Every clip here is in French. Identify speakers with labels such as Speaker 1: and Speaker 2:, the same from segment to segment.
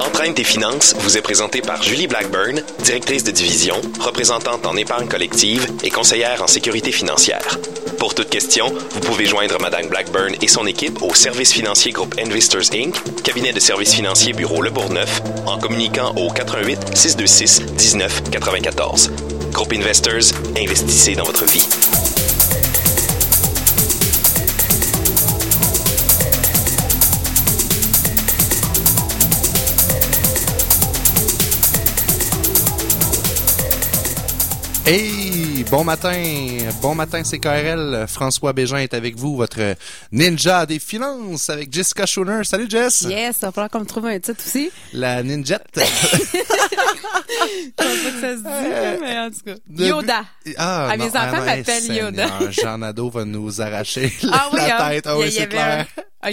Speaker 1: Empreinte des finances vous est présentée par Julie Blackburn, directrice de division, représentante en épargne collective et conseillère en sécurité financière. Pour toute question, vous pouvez joindre Madame Blackburn et son équipe au service financier groupe Investors Inc., cabinet de services financiers bureau Le Bourgneuf, en communiquant au 88 626 19 94. Groupe Investors, investissez dans votre vie.
Speaker 2: Hey, bon matin, bon matin CKRL. François Bégin est avec vous, votre ninja des finances avec Jessica Schooner. Salut Jess.
Speaker 3: Yes, ça va falloir qu'on me trouve un titre aussi.
Speaker 2: La ninjette.
Speaker 3: Je pense pas que ça se dit, mais en tout cas. Yoda.
Speaker 2: Ah,
Speaker 3: Ah, mes
Speaker 2: non,
Speaker 3: enfants
Speaker 2: ah, non,
Speaker 3: m'appellent Yoda.
Speaker 2: Jean Nadeau va nous arracher
Speaker 3: Ah
Speaker 2: la
Speaker 3: hein?
Speaker 2: tête. Ah oui, c'est clair.
Speaker 3: un-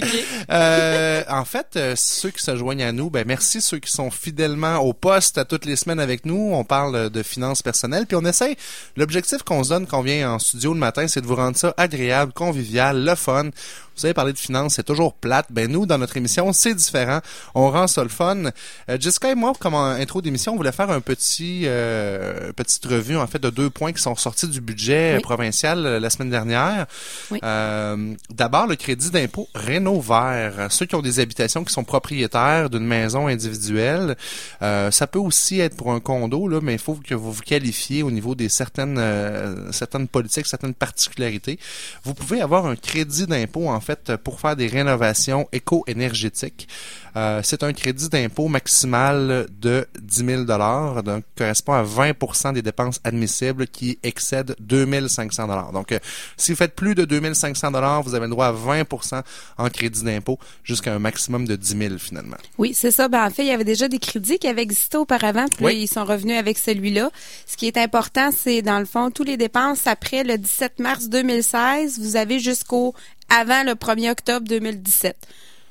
Speaker 2: Euh, en fait, euh, ceux qui se joignent à nous, ben merci ceux qui sont fidèlement au poste à toutes les semaines avec nous. On parle de finances personnelles, puis on essaye. L'objectif qu'on se donne quand on vient en studio le matin, c'est de vous rendre ça agréable, convivial, le fun. Vous savez, parler de finances, c'est toujours plate. Ben nous, dans notre émission, c'est différent. On rend ça le fun. Euh, Jessica et moi, comme en intro d'émission, on voulait faire un petit euh, petite revue en fait de deux points qui sont sortis du budget
Speaker 3: Oui.
Speaker 2: provincial euh, la semaine dernière.
Speaker 3: Oui.
Speaker 2: Euh, D'abord, le crédit d'impôt Rénov Vert. Ceux qui ont des habitations qui sont propriétaires d'une maison individuelle, euh, ça peut aussi être pour un condo, là, mais il faut que vous vous qualifiez au niveau des certaines euh, certaines politiques, certaines particularités. Vous pouvez avoir un crédit d'impôt en fait pour faire des rénovations éco-énergétiques. Euh, c'est un crédit d'impôt maximal de 10 000 donc correspond à 20% des dépenses admissibles qui excèdent 2 500 Donc, euh, si vous faites plus de 2 500 vous avez le droit à 20% en crédit d'impôt jusqu'à un maximum de 10 000 finalement.
Speaker 3: Oui, c'est ça. Ben, en fait, il y avait déjà des crédits qui avaient existé auparavant, puis
Speaker 2: Oui.
Speaker 3: ils sont revenus avec celui-là. Ce qui est important, c'est, dans le fond, tous les dépenses après le 17 mars 2016, vous avez jusqu'au avant le 1er octobre 2017.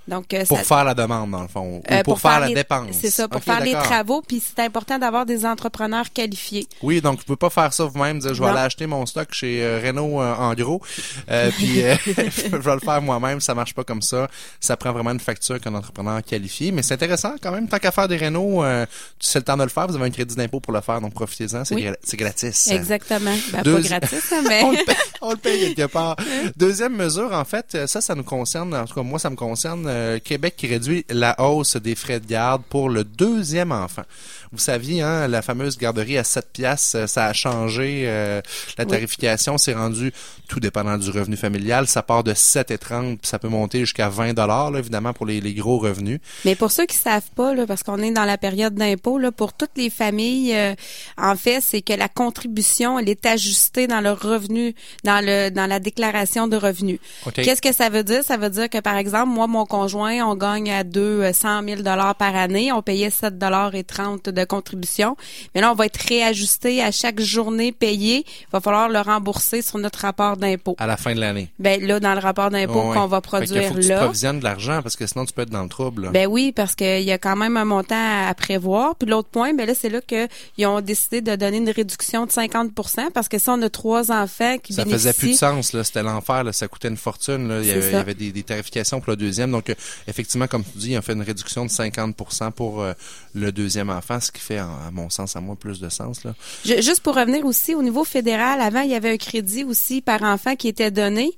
Speaker 3: Donc, euh,
Speaker 2: Pour
Speaker 3: ça-
Speaker 2: faire la demande, dans le fond, ou
Speaker 3: euh,
Speaker 2: pour, faire, la
Speaker 3: les-
Speaker 2: dépense.
Speaker 3: C'est ça, pour faire les travaux, puis c'est important d'avoir des entrepreneurs qualifiés.
Speaker 2: Oui, donc vous pouvez pas faire ça vous-même, dire je vais
Speaker 3: Non.
Speaker 2: aller acheter mon stock chez euh, Renault euh, en gros, euh, puis euh, je vais le faire moi-même, ça marche pas comme ça. Ça prend vraiment une facture qu'un entrepreneur qualifié, mais c'est intéressant quand même. Tant qu'à faire des Renault, euh, c'est le temps de le faire. Vous avez un crédit d'impôt pour le faire, donc profitez-en, c'est
Speaker 3: Oui.
Speaker 2: gra- gratis.
Speaker 3: Exactement. Ben,
Speaker 2: Deux-
Speaker 3: pas gratis, hein, mais...
Speaker 2: on, le paye, on le paye quelque part. Deuxième mesure, en fait, ça, ça nous concerne, en tout cas moi, ça me concerne, Québec qui réduit la hausse des frais de garde pour le deuxième enfant. Vous saviez, hein, la fameuse garderie à 7 piastres, euh, ça a changé, euh, la
Speaker 3: Oui.
Speaker 2: tarification s'est rendue, tout dépendant du revenu familial, ça part de 7,30 puis ça peut monter jusqu'à 20 dollars, évidemment, pour les, les gros revenus.
Speaker 3: Mais pour ceux qui savent pas, là, parce qu'on est dans la période d'impôt, là, pour toutes les familles, euh, en fait, c'est que la contribution, elle est ajustée dans le revenu, dans le dans la déclaration de revenus. Qu'est-ce que ça veut dire? Ça veut dire que par exemple, moi, mon conjoint, on gagne à deux euh, 100 000 dollars par année, on payait 7 dollars et 30 de contribution, mais là, on va être réajusté à chaque journée payée. Il va falloir le rembourser sur notre rapport d'impôt.
Speaker 2: À la fin de l'année.
Speaker 3: Ben là, dans le rapport d'impôt
Speaker 2: Ouais.
Speaker 3: qu'on va
Speaker 2: Fait qu'il
Speaker 3: produire
Speaker 2: faut que tu
Speaker 3: là.
Speaker 2: provisionnes de l'argent parce que sinon tu peux être dans le trouble.
Speaker 3: Ben oui, parce qu'il y a quand même un montant à, à prévoir. Puis l'autre point, ben là, c'est là qu'ils ont décidé de donner une réduction de 50% parce que si on a trois enfants qui
Speaker 2: Ça
Speaker 3: bénéficient...
Speaker 2: faisait plus de sens, là. C'était l'enfer, là. Ça coûtait une fortune, là. Il y avait, il y
Speaker 3: ça.
Speaker 2: avait des, des tarifications pour le deuxième. Donc, euh, effectivement, comme tu dis, ils ont fait une réduction de 50% pour euh, le deuxième enfant, ce qui fait, mon sens, à moi, plus de sens,
Speaker 3: Juste pour revenir aussi au niveau fédéral, avant il y avait un crédit aussi par enfant qui était donné,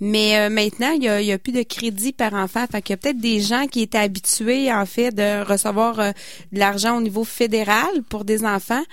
Speaker 3: mais euh, maintenant il y a, il y a plus de crédit par enfant. Fait qu'il y a peut-être des gens qui étaient habitués en fait de recevoir euh, de l'argent au niveau fédéral pour des enfants.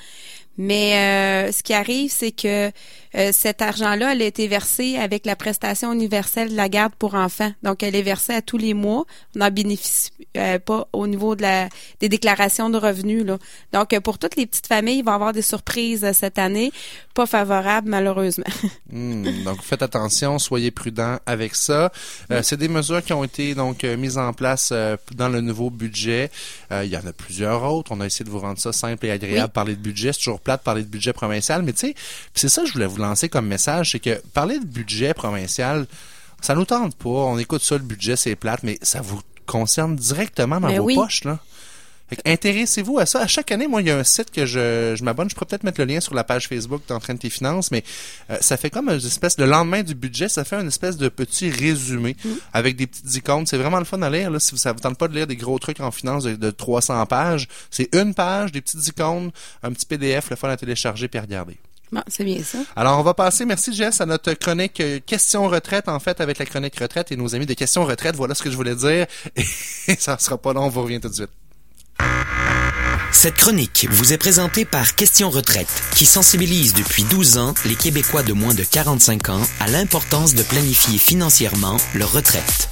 Speaker 3: Mais euh, ce qui arrive, c'est que euh, cet argent-là, elle a été versé avec la prestation universelle de la garde pour enfants. Donc, elle est versée à tous les mois. On n'en bénéficie euh, pas au niveau de la des déclarations de revenus. Là. Donc, euh, pour toutes les petites familles, il va y avoir des surprises cette année, pas favorables malheureusement.
Speaker 2: Hmm, donc, faites attention, soyez prudents avec ça. Euh, c'est des mesures qui ont été donc mises en place dans le nouveau budget. Il y en a plusieurs autres. On a essayé de vous rendre ça simple et agréable.
Speaker 3: Oui.
Speaker 2: Parler de budget, c'est toujours plate de parler de budget provincial, mais tu sais, c'est ça que je voulais vous lancer comme message, c'est que parler de budget provincial, ça nous tente pas. On écoute ça, le budget, c'est plate, mais ça vous concerne directement dans
Speaker 3: Ben
Speaker 2: vos
Speaker 3: oui.
Speaker 2: poches, là. Intéressez-vous à ça. À chaque année, moi, il y a un site que je, je m'abonne. Je pourrais peut-être mettre le lien sur la page Facebook d'Entraîne tes finances, mais euh, ça fait comme une espèce, le lendemain du budget, ça fait une espèce de petit résumé mm. avec des petites icônes. C'est vraiment le fun à lire. Là, si ça vous tente pas de lire des gros trucs en finance de, 300 pages, c'est une page, des petites icônes, un petit PDF, le fun à télécharger puis à regarder.
Speaker 3: Bon, c'est bien ça.
Speaker 2: Alors, on va passer, merci Jess, à notre chronique euh, Questions retraite, en fait, avec la chronique retraite et nos amis de Questions retraite. Voilà ce que je voulais dire. Et ça sera pas long, on vous revient tout de suite.
Speaker 1: Cette chronique vous est présentée par Question Retraite, qui sensibilise depuis 12 ans les Québécois de moins de 45 ans à l'importance de planifier financièrement leur retraite.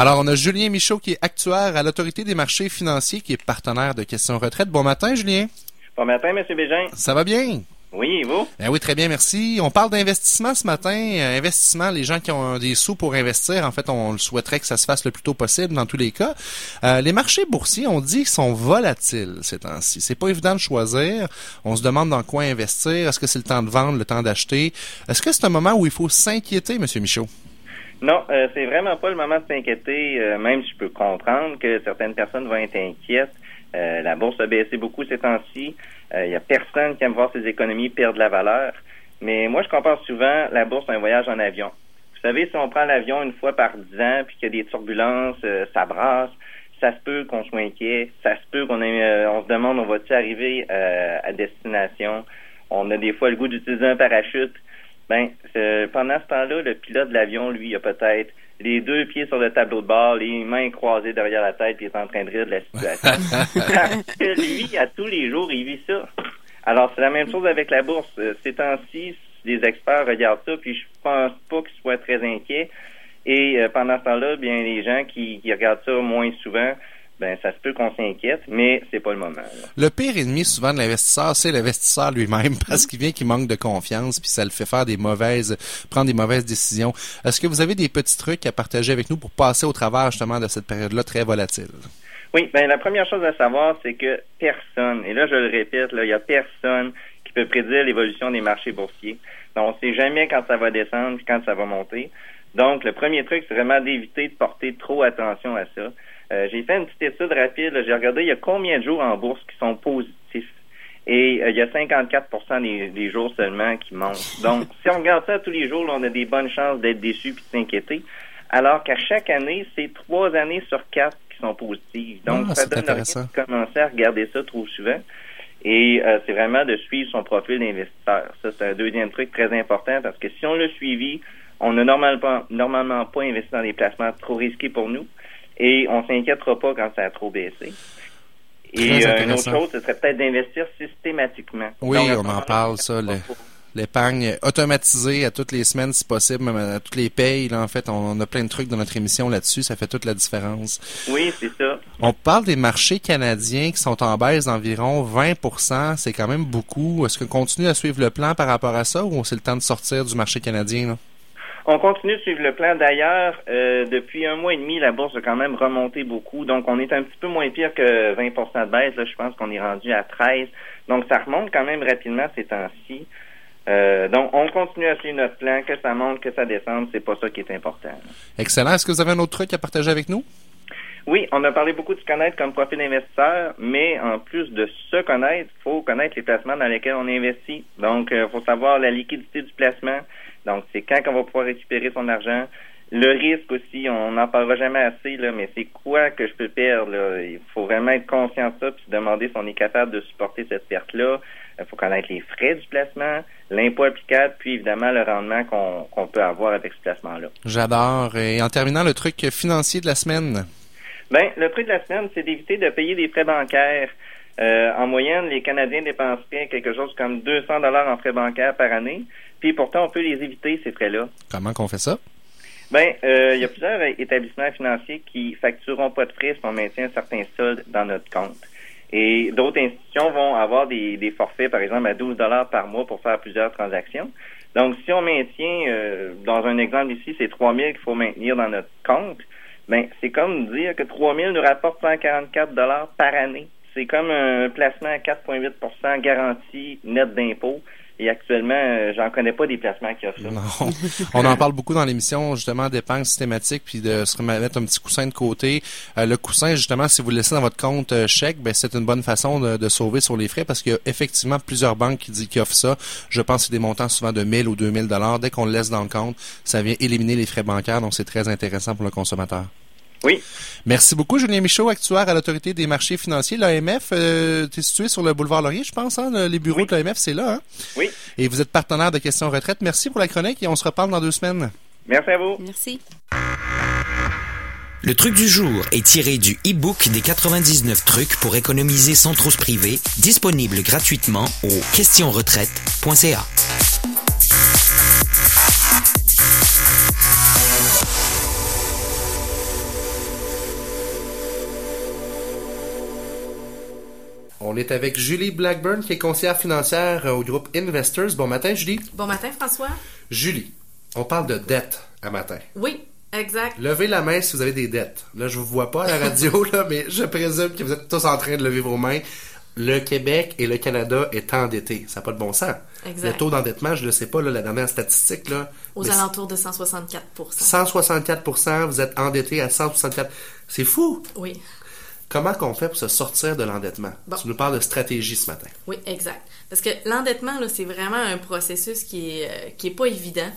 Speaker 2: Alors, on a Julien Michaud qui est actuaire à l'Autorité des marchés financiers, qui est partenaire de Questions Retraite. Bon matin, Julien.
Speaker 4: Bon matin, M. Bégin.
Speaker 2: Ça va bien?
Speaker 4: Oui, et vous?
Speaker 2: Ben oui, très bien, merci. On parle d'investissement ce matin. Euh, investissement, les gens qui ont des sous pour investir, en fait, on le souhaiterait que ça se fasse le plus tôt possible dans tous les cas. Euh, les marchés boursiers, on dit qu'ils sont volatiles ces temps-ci. C'est pas évident de choisir. On se demande dans quoi investir. Est-ce que c'est le temps de vendre, le temps d'acheter? Est-ce que c'est un moment où il faut s'inquiéter, M. Michaud?
Speaker 4: Non, euh, c'est vraiment pas le moment de s'inquiéter, euh, même si je peux comprendre que certaines personnes vont être inquiètes. Euh, la bourse a baissé beaucoup ces temps-ci. Il y a personne qui aime voir ses économies perdre la valeur. Mais moi, je compare souvent la bourse à un voyage en avion. Vous savez, si on prend l'avion une fois par dix ans, puis qu'il y a des turbulences, ça brasse, ça se peut qu'on soit inquiet, ça se peut qu'on on se demande on va-tu arriver à destination? On a des fois le goût d'utiliser un parachute. Ben, pendant ce temps-là, le pilote de l'avion, lui, a peut-être les deux pieds sur le tableau de bord, les mains croisées derrière la tête, puis il est en train de rire de la situation. Parce que lui, à tous les jours, il vit ça. Alors, c'est la même chose avec la bourse. Euh, ces temps-ci, les experts regardent ça, puis je pense pas qu'ils soient très inquiets. Et euh, pendant ce temps-là, bien, les gens qui regardent ça moins souvent, ben ça se peut qu'on s'inquiète, mais c'est pas le moment.
Speaker 2: Le pire ennemi souvent de l'investisseur, c'est l'investisseur lui-même parce qu'il vient qu'il manque de confiance puis ça le fait faire des mauvaises prendre des mauvaises décisions. Est-ce que vous avez des petits trucs à partager avec nous pour passer au travers justement de cette période-là très volatile?
Speaker 4: Oui, ben la première chose à savoir, c'est que personne, et là je le répète, là, il y a personne qui peut prédire l'évolution des marchés boursiers. Donc, on sait jamais quand ça va descendre quand ça va monter. Donc, le premier truc, c'est vraiment d'éviter de porter trop attention à ça. Euh, j'ai fait une petite étude rapide. J'ai regardé il y a combien de jours en bourse qui sont positifs. Et euh, il y a 54% des, jours seulement qui montent. Donc, si on regarde ça tous les jours, on a des bonnes chances d'être déçus puis de s'inquiéter. Alors qu'à chaque année, c'est trois années sur quatre qui sont positives. Donc, ah, ça donne rien de commencer à regarder ça trop souvent. Et euh, c'est vraiment de suivre son profil d'investisseur. Ça, c'est un deuxième truc très important parce que si on l'a suivi, on n'a normalement, normalement pas investi dans des placements trop risqués pour nous et on s'inquiétera pas quand ça a trop baissé. Et euh, une autre chose, ce serait peut-être d'investir systématiquement.
Speaker 2: Oui, on en parle, ça. L'épargne automatisée à toutes les semaines, si possible, même à toutes les payes. Là, en fait, on, a plein de trucs dans notre émission là-dessus. Ça fait toute la différence.
Speaker 4: Oui, c'est ça.
Speaker 2: On parle des marchés canadiens qui sont en baisse d'environ 20% C'est quand même beaucoup. Est-ce qu'on continue à suivre le plan par rapport à ça ou c'est le temps de sortir du marché canadien? Là?
Speaker 4: On continue de suivre le plan. D'ailleurs, euh, depuis un mois et demi, la bourse a quand même remonté beaucoup. Donc, on est un petit peu moins pire que 20% de baisse. Là, je pense qu'on est rendu à 13. Donc, ça remonte quand même rapidement ces temps-ci. Euh, donc, on continue à suivre notre plan. Que ça monte, que ça descende, c'est pas ça qui est important.
Speaker 2: Excellent. Est-ce que vous avez un autre truc à partager avec nous?
Speaker 4: Oui, on a parlé beaucoup de se connaître comme profil d'investisseur, mais en plus de se connaître, il faut connaître les placements dans lesquels on investit. Donc, il euh, faut savoir la liquidité du placement, donc, c'est quand qu'on va pouvoir récupérer son argent. Le risque aussi, on n'en parlera jamais assez, là, mais c'est quoi que je peux perdre? Là? Il faut vraiment être conscient de ça, puis se demander si on est capable de supporter cette perte-là. Il faut connaître les frais du placement, l'impôt applicable, puis évidemment le rendement qu'on peut avoir avec ce placement-là.
Speaker 2: J'adore. Et en terminant, le truc financier de la semaine?
Speaker 4: Ben, le truc de la semaine, c'est d'éviter de payer des frais bancaires. Euh, en moyenne, les Canadiens dépenseraient quelque chose comme 200 dollars en frais bancaires par année. Puis pourtant, on peut les éviter, ces frais-là.
Speaker 2: Comment qu'on fait ça?
Speaker 4: Ben, euh, il y a plusieurs établissements financiers qui factureront pas de frais si on maintient certains soldes dans notre compte. Et d'autres institutions vont avoir des, forfaits, par exemple, à 12 dollars par mois pour faire plusieurs transactions. Donc, si on maintient, euh, dans un exemple ici, c'est 3 000 qu'il faut maintenir dans notre compte, ben, c'est comme dire que 3 000 nous rapporte 144 dollars par année. C'est comme un placement à 4,8% garanti net d'impôt Et actuellement, euh, j'en connais pas des placements qui offrent ça.
Speaker 2: Non. On en parle beaucoup dans l'émission, justement, d'épargne systématique, puis de se remettre un petit coussin de côté. Euh, le coussin, justement, si vous le laissez dans votre compte euh, chèque, ben, c'est une bonne façon de, sauver sur les frais parce qu'il y a effectivement plusieurs banques qui, dit, qui offrent ça. Je pense que des montants souvent de 1000 ou 2000 dollars. Dès qu'on le laisse dans le compte, ça vient éliminer les frais bancaires, donc c'est très intéressant pour le consommateur.
Speaker 4: Oui.
Speaker 2: Merci beaucoup, Julien Michaud, actuaire à l'Autorité des marchés financiers, l'AMF. Euh, tu es situé sur le boulevard Laurier, je pense. Hein? Les bureaux de l'AMF, c'est là. Hein?
Speaker 4: Oui.
Speaker 2: Et vous êtes partenaire de Questions Retraite. Merci pour la chronique et on se reparle dans deux semaines.
Speaker 4: Merci à vous.
Speaker 3: Merci.
Speaker 5: Le truc du jour est tiré du e-book des 99 trucs pour économiser sans trop se priver, disponible gratuitement au questionretraite.ca.
Speaker 2: On est avec Julie Blackburn, qui est conseillère financière au groupe Investors. Bon matin, Julie.
Speaker 6: Bon matin, François.
Speaker 2: Julie, on parle de dette à matin.
Speaker 6: Oui, exact.
Speaker 2: Levez la main si vous avez des dettes. Là, je vous vois pas à la radio, là, mais je présume que vous êtes tous en train de lever vos mains. Le Québec et le Canada est endettés. Ça n'a pas de bon sens.
Speaker 6: Exact.
Speaker 2: Le taux d'endettement, je ne sais pas, là, la dernière statistique. Là,
Speaker 6: Aux alentours de 164%
Speaker 2: 164 vous êtes endetté à 164% C'est fou!
Speaker 6: Oui,
Speaker 2: Comment qu'on fait pour se sortir de l'endettement?
Speaker 6: Bon.
Speaker 2: Tu nous parles de stratégie ce matin.
Speaker 6: oui, exact. Parce que l'endettement, là, c'est vraiment un processus qui est, euh, qui est pas évident.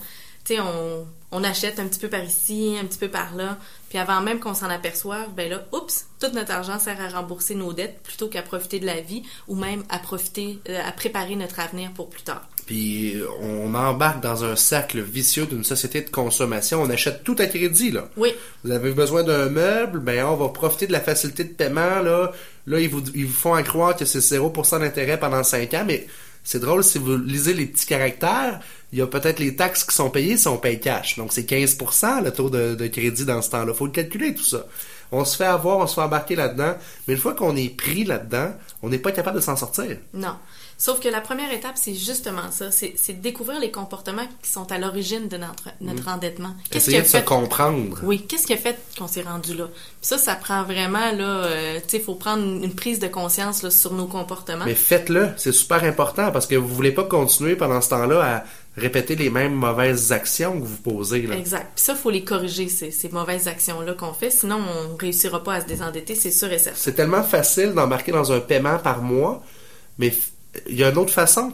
Speaker 6: Tu sais, on, on achète un petit peu par ici, un petit peu par là, puis avant même qu'on s'en aperçoive, ben là, oups, tout notre argent sert à rembourser nos dettes plutôt qu'à profiter de la vie ou même à profiter, euh, à préparer notre avenir pour plus tard.
Speaker 2: Puis on embarque dans un cercle vicieux d'une société de consommation. On achète tout à crédit, là.
Speaker 6: Oui,
Speaker 2: Vous avez besoin d'un meuble, ben on va profiter de la facilité de paiement, là. Là, ils vous, ils vous font en croire que c'est 0% d'intérêt pendant 5 ans, mais c'est drôle, si vous lisez les petits caractères, il y a peut-être les taxes qui sont payées si on paye cash. Donc c'est 15% le taux de, de crédit dans ce temps-là. faut le calculer, tout ça. On se fait avoir, on se fait embarquer là-dedans, mais une fois qu'on est pris là-dedans, on n'est pas capable de s'en sortir.
Speaker 6: non. Sauf que la première étape, c'est justement ça, c'est découvrir les comportements qui sont à l'origine de notre, notre endettement. Qu'est-ce qui
Speaker 2: Essayer
Speaker 6: a
Speaker 2: de se
Speaker 6: fait?
Speaker 2: comprendre.
Speaker 6: Oui, qu'est-ce qui a fait qu'on s'est rendu là? Puis ça, ça prend vraiment, là, euh, tu sais, il faut prendre une, prise de conscience là, sur nos comportements.
Speaker 2: Mais faites-le, c'est super important parce que vous voulez pas continuer pendant ce temps-là à répéter les mêmes mauvaises actions que vous posez. Là.
Speaker 6: Exact. Puis ça, il faut les corriger, ces, ces mauvaises actions-là qu'on fait, sinon on réussira pas à se désendetter, c'est sûr et certain.
Speaker 2: C'est tellement facile d'embarquer dans un paiement par mois, mais il y a une autre façon.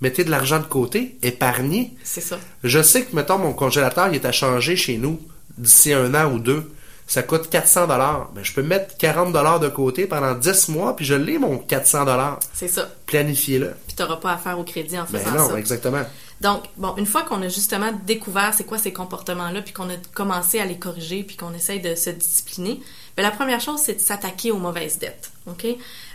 Speaker 2: Mettez de l'argent de côté, épargnez.
Speaker 6: C'est ça.
Speaker 2: Je sais que, mettons, mon congélateur, il est à changer chez nous d'ici un an ou deux. Ça coûte 400 dollars. Mais je peux mettre 40 dollars de côté pendant 10 mois, puis je l'ai, mon 400 dollars.
Speaker 6: C'est ça.
Speaker 2: Planifiez-le.
Speaker 6: Puis t'auras pas affaire au crédit en
Speaker 2: Mais
Speaker 6: faisant
Speaker 2: non,
Speaker 6: ça.
Speaker 2: exactement.
Speaker 6: Donc, bon, une fois qu'on a justement découvert c'est quoi ces comportements-là, puis qu'on a commencé à les corriger, puis qu'on essaye de se discipliner, ben, la première chose, c'est de s'attaquer aux mauvaises dettes. OK?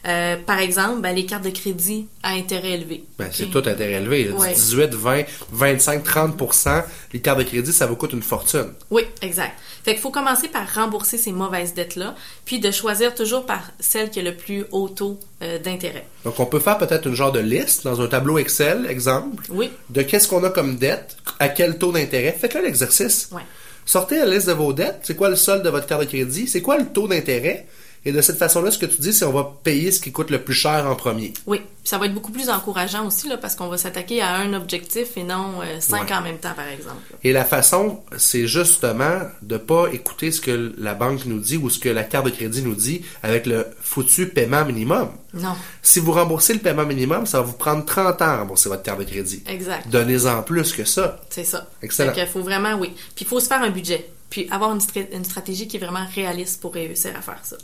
Speaker 6: Euh, par exemple, ben, les cartes de crédit à intérêt élevé.
Speaker 2: Ben, c'est tout intérêt élevé.
Speaker 6: Ouais.
Speaker 2: 18, 20, 25, 30% les cartes de crédit, ça vous coûte une fortune.
Speaker 6: Oui, exact. Fait qu'il faut commencer par rembourser ces mauvaises dettes-là, puis de choisir toujours par celle qui a le plus haut taux euh, d'intérêt.
Speaker 2: Donc, on peut faire peut-être une genre de liste dans un tableau Excel, exemple,
Speaker 6: Oui,
Speaker 2: de qu'est-ce qu'on a comme dette, à quel taux d'intérêt. Faites-le l'exercice.
Speaker 6: ouais.
Speaker 2: Sortez la liste de vos dettes. C'est quoi le solde de votre carte de crédit? C'est quoi le taux d'intérêt? Et de cette façon-là, ce que tu dis, c'est on va payer ce qui coûte le plus cher en premier.
Speaker 6: Oui, Puis ça va être beaucoup plus encourageant aussi, là, parce qu'on va s'attaquer à un objectif et non euh, cinq
Speaker 2: Ouais.
Speaker 6: en même temps, par exemple.
Speaker 2: Et la façon, c'est justement de pas écouter ce que la banque nous dit ou ce que la carte de crédit nous dit avec le foutu paiement minimum.
Speaker 6: Non,
Speaker 2: Si vous remboursez le paiement minimum, ça va vous prendre 30 ans à rembourser votre carte de crédit.
Speaker 6: exact.
Speaker 2: Donnez-en plus que ça.
Speaker 6: C'est ça.
Speaker 2: Excellent.
Speaker 6: Fait qu'il faut vraiment, oui. Puis il faut se faire un budget. Puis avoir une stratégie qui est vraiment réaliste pour réussir à faire ça.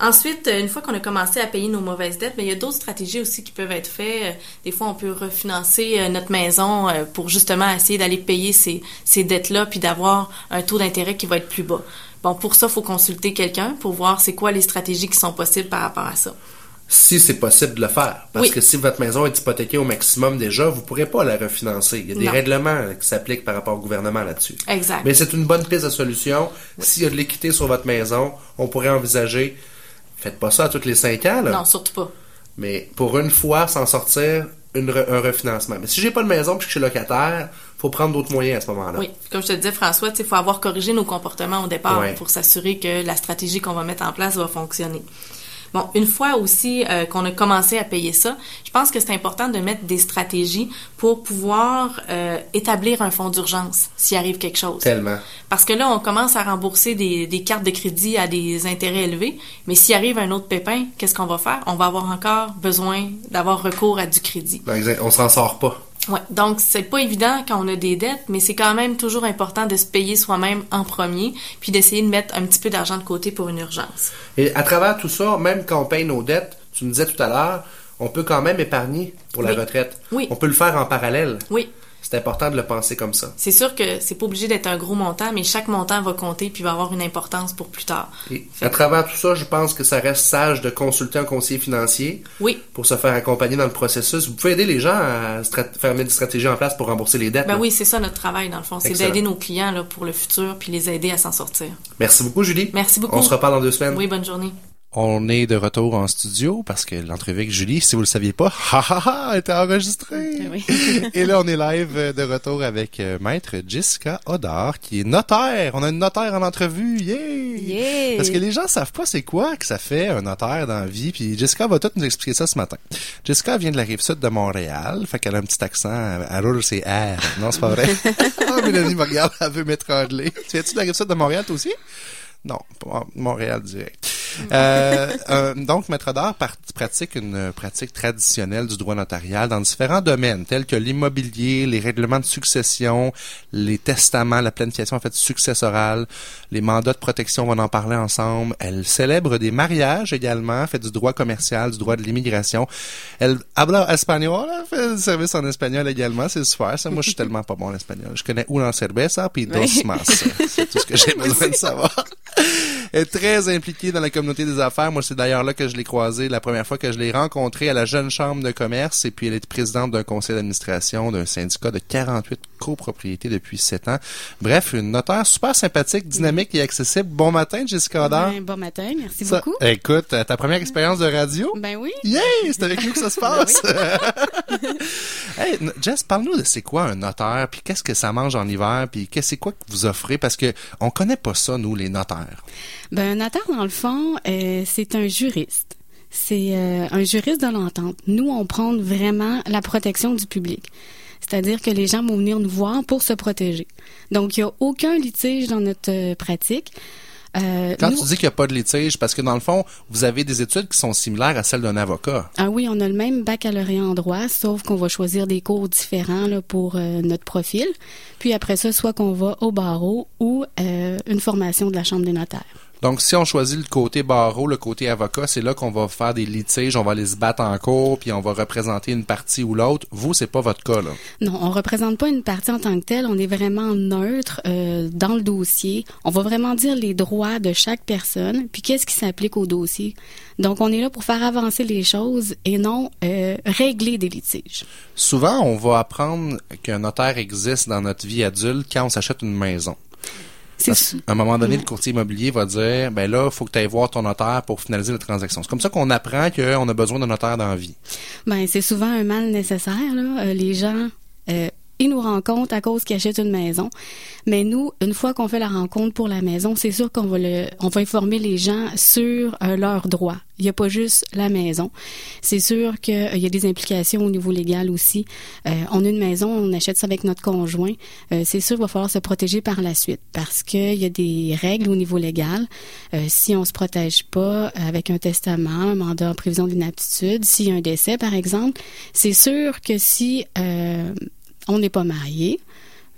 Speaker 6: Ensuite, euh, une fois qu'on a commencé à payer nos mauvaises dettes, mais il y a d'autres stratégies aussi qui peuvent être faites. Euh, Des fois, on peut refinancer euh, notre maison pour justement essayer d'aller payer ces, ces dettes-là, puis d'avoir un taux d'intérêt qui va être plus bas. Bon, pour ça, il faut consulter quelqu'un pour voir c'est quoi les stratégies qui sont possibles par rapport à ça.
Speaker 2: Si c'est possible de le faire. Parce
Speaker 6: Oui.
Speaker 2: que si votre maison est hypothéquée au maximum déjà, vous pourrez pas la refinancer. Il y a des
Speaker 6: Non.
Speaker 2: règlements qui s'appliquent par rapport au gouvernement là-dessus.
Speaker 6: Exact.
Speaker 2: Mais c'est une bonne piste de solution. S'il y a de l'équité sur votre maison, on pourrait envisager. Faites pas ça à tous les cinq ans, là.
Speaker 6: Non, surtout pas.
Speaker 2: Mais pour une fois, s'en sortir, une re- un refinancement. Mais si j'ai pas de maison puis que je suis locataire, faut prendre d'autres moyens à ce moment-là.
Speaker 6: Oui, comme je te disais, François, il faut avoir corrigé nos comportements au départ
Speaker 2: Ouais.
Speaker 6: pour s'assurer que la stratégie qu'on va mettre en place va fonctionner. Bon, une fois aussi euh, qu'on a commencé à payer ça, je pense que c'est important de mettre des stratégies pour pouvoir euh, établir un fonds d'urgence s'il arrive quelque chose.
Speaker 2: Tellement.
Speaker 6: Parce que là, on commence à rembourser des, des cartes de crédit à des intérêts élevés, mais s'il arrive un autre pépin, qu'est-ce qu'on va faire? On va avoir encore besoin d'avoir recours à du crédit.
Speaker 2: Ben. On s'en sort pas.
Speaker 6: Ouais, donc c'est pas évident quand on a des dettes, mais c'est quand même toujours important de se payer soi-même en premier, puis d'essayer de mettre un petit peu d'argent de côté pour une urgence.
Speaker 2: Et à travers tout ça, même quand on paye nos dettes, tu me disais tout à l'heure, on peut quand même épargner pour la
Speaker 6: Oui.
Speaker 2: retraite.
Speaker 6: Oui.
Speaker 2: On peut le faire en parallèle.
Speaker 6: Oui,
Speaker 2: C'est important de le penser comme ça.
Speaker 6: c'est sûr que c'est pas obligé d'être un gros montant, mais chaque montant va compter puis va avoir une importance pour plus tard.
Speaker 2: Et à travers tout ça, je pense que ça reste sage de consulter un conseiller financier
Speaker 6: Oui,
Speaker 2: pour se faire accompagner dans le processus. Vous pouvez aider les gens à faire mettre des stratégies en place pour rembourser les dettes.
Speaker 6: ben
Speaker 2: là.
Speaker 6: oui, c'est ça notre travail dans le fond, c'est d'aider nos clients là, pour le futur puis les aider à s'en sortir.
Speaker 2: Merci beaucoup, Julie.
Speaker 6: Merci beaucoup.
Speaker 2: On se reparle dans deux semaines.
Speaker 6: Oui, bonne journée.
Speaker 2: On est de retour en studio parce que l'entrevue avec Julie, si vous le saviez pas, ha ha ha, était enregistrée.
Speaker 7: Oui.
Speaker 2: Et là, on est live euh, de retour avec euh, Maître Jessica Odar, qui est notaire. On a une notaire en entrevue. Yeah!
Speaker 7: Yeah!
Speaker 2: Parce que les gens savent pas c'est quoi que ça fait un notaire dans la vie. Puis Jessica va tout nous expliquer ça ce matin. Jessica vient de la rive sud de Montréal. Fait qu'elle a un petit accent. Elle elle roule ses R. Non, c'est pas vrai. oh, Mélanie me regarde. Elle veut m'étrangler. Tu viens-tu de la rive sud de Montréal, toi aussi? Non, pas Montréal direct. Euh, euh, donc, Maître d'art pratique une pratique traditionnelle du droit notarial dans différents domaines, tels que l'immobilier, les règlements de succession, les testaments, la planification en fait successorale, les mandats de protection, on va en parler ensemble. Elle célèbre des mariages également, fait du droit commercial, du droit de l'immigration. Elle habla espagnol, elle fait du service en espagnol également, c'est super. Ça, moi, je suis tellement pas bon en espagnol. Je connais una cerveza puis dos
Speaker 7: Oui.
Speaker 2: más. C'est tout ce que j'ai besoin de savoir. Est très impliquée dans la communauté des affaires. Moi, c'est d'ailleurs là que je l'ai croisée la première fois que je l'ai rencontrée à la Jeune Chambre de commerce. Et puis, elle est présidente d'un conseil d'administration d'un syndicat de 48 copropriétés depuis 7 ans. Bref, une notaire super sympathique, dynamique et accessible. Bon matin, Jessica Odar.
Speaker 7: Ben, bon matin, merci
Speaker 2: Ça-
Speaker 7: beaucoup.
Speaker 2: Écoute, ta première expérience de radio?
Speaker 7: Ben oui.
Speaker 2: Yeah! C'est avec nous que ça se passe! hey, Jess, parle-nous de c'est quoi un notaire, puis qu'est-ce que ça mange en hiver, puis qu'est-ce c'est quoi que vous offrez, parce que on connaît pas ça, nous, les notaires.
Speaker 7: Ben, un notaire, dans le fond, euh, c'est un juriste. C'est euh, un juriste de l'entente. Nous, on prend vraiment la protection du public. C'est-à-dire que les gens vont venir nous voir pour se protéger. Donc, il n'y a aucun litige dans notre euh, pratique. Euh,
Speaker 2: Quand
Speaker 7: nous-
Speaker 2: tu dis qu'il n'y a pas de litige, parce que dans le fond, vous avez des études qui sont similaires à celles d'un avocat.
Speaker 7: Ah oui, on a le même baccalauréat en droit, sauf qu'on va choisir des cours différents là, pour euh, notre profil. Puis après ça, soit qu'on va au barreau ou euh, une formation de la Chambre des notaires.
Speaker 2: Donc, si on choisit le côté barreau, le côté avocat, c'est là qu'on va faire des litiges, on va aller se battre en cours, puis on va représenter une partie ou l'autre. Vous, c'est pas votre cas, là.
Speaker 7: Non, on représente pas une partie en tant que telle. On est vraiment neutre euh, dans le dossier. On va vraiment dire les droits de chaque personne, puis qu'est-ce qui s'applique au dossier. Donc, on est là pour faire avancer les choses et non euh, régler des litiges.
Speaker 2: Souvent, on va apprendre qu'un notaire existe dans notre vie adulte quand on s'achète une maison.
Speaker 7: C'est
Speaker 2: qu'à un moment donné, le courtier immobilier va dire, ben là, faut que tu ailles voir ton notaire pour finaliser la transaction. C'est comme ça qu'on apprend qu'on a besoin d'un notaire dans la vie.
Speaker 7: Ben, c'est souvent un mal nécessaire. Là. Euh, les gens, euh, ils nous rencontrent à cause qu'ils achètent une maison. Mais nous, une fois qu'on fait la rencontre pour la maison, c'est sûr qu'on va le, on va informer les gens sur euh, leurs droits. Il n'y a pas juste la maison. C'est sûr qu'il y a des implications au niveau légal aussi. Euh, on a une maison, on achète ça avec notre conjoint. Euh, c'est sûr qu'il va falloir se protéger par la suite parce qu'il y a des règles au niveau légal. Euh, si on se protège pas avec un testament, un mandat en prévision d'inaptitude, s'il y a un décès, par exemple, c'est sûr que si euh, on n'est pas marié,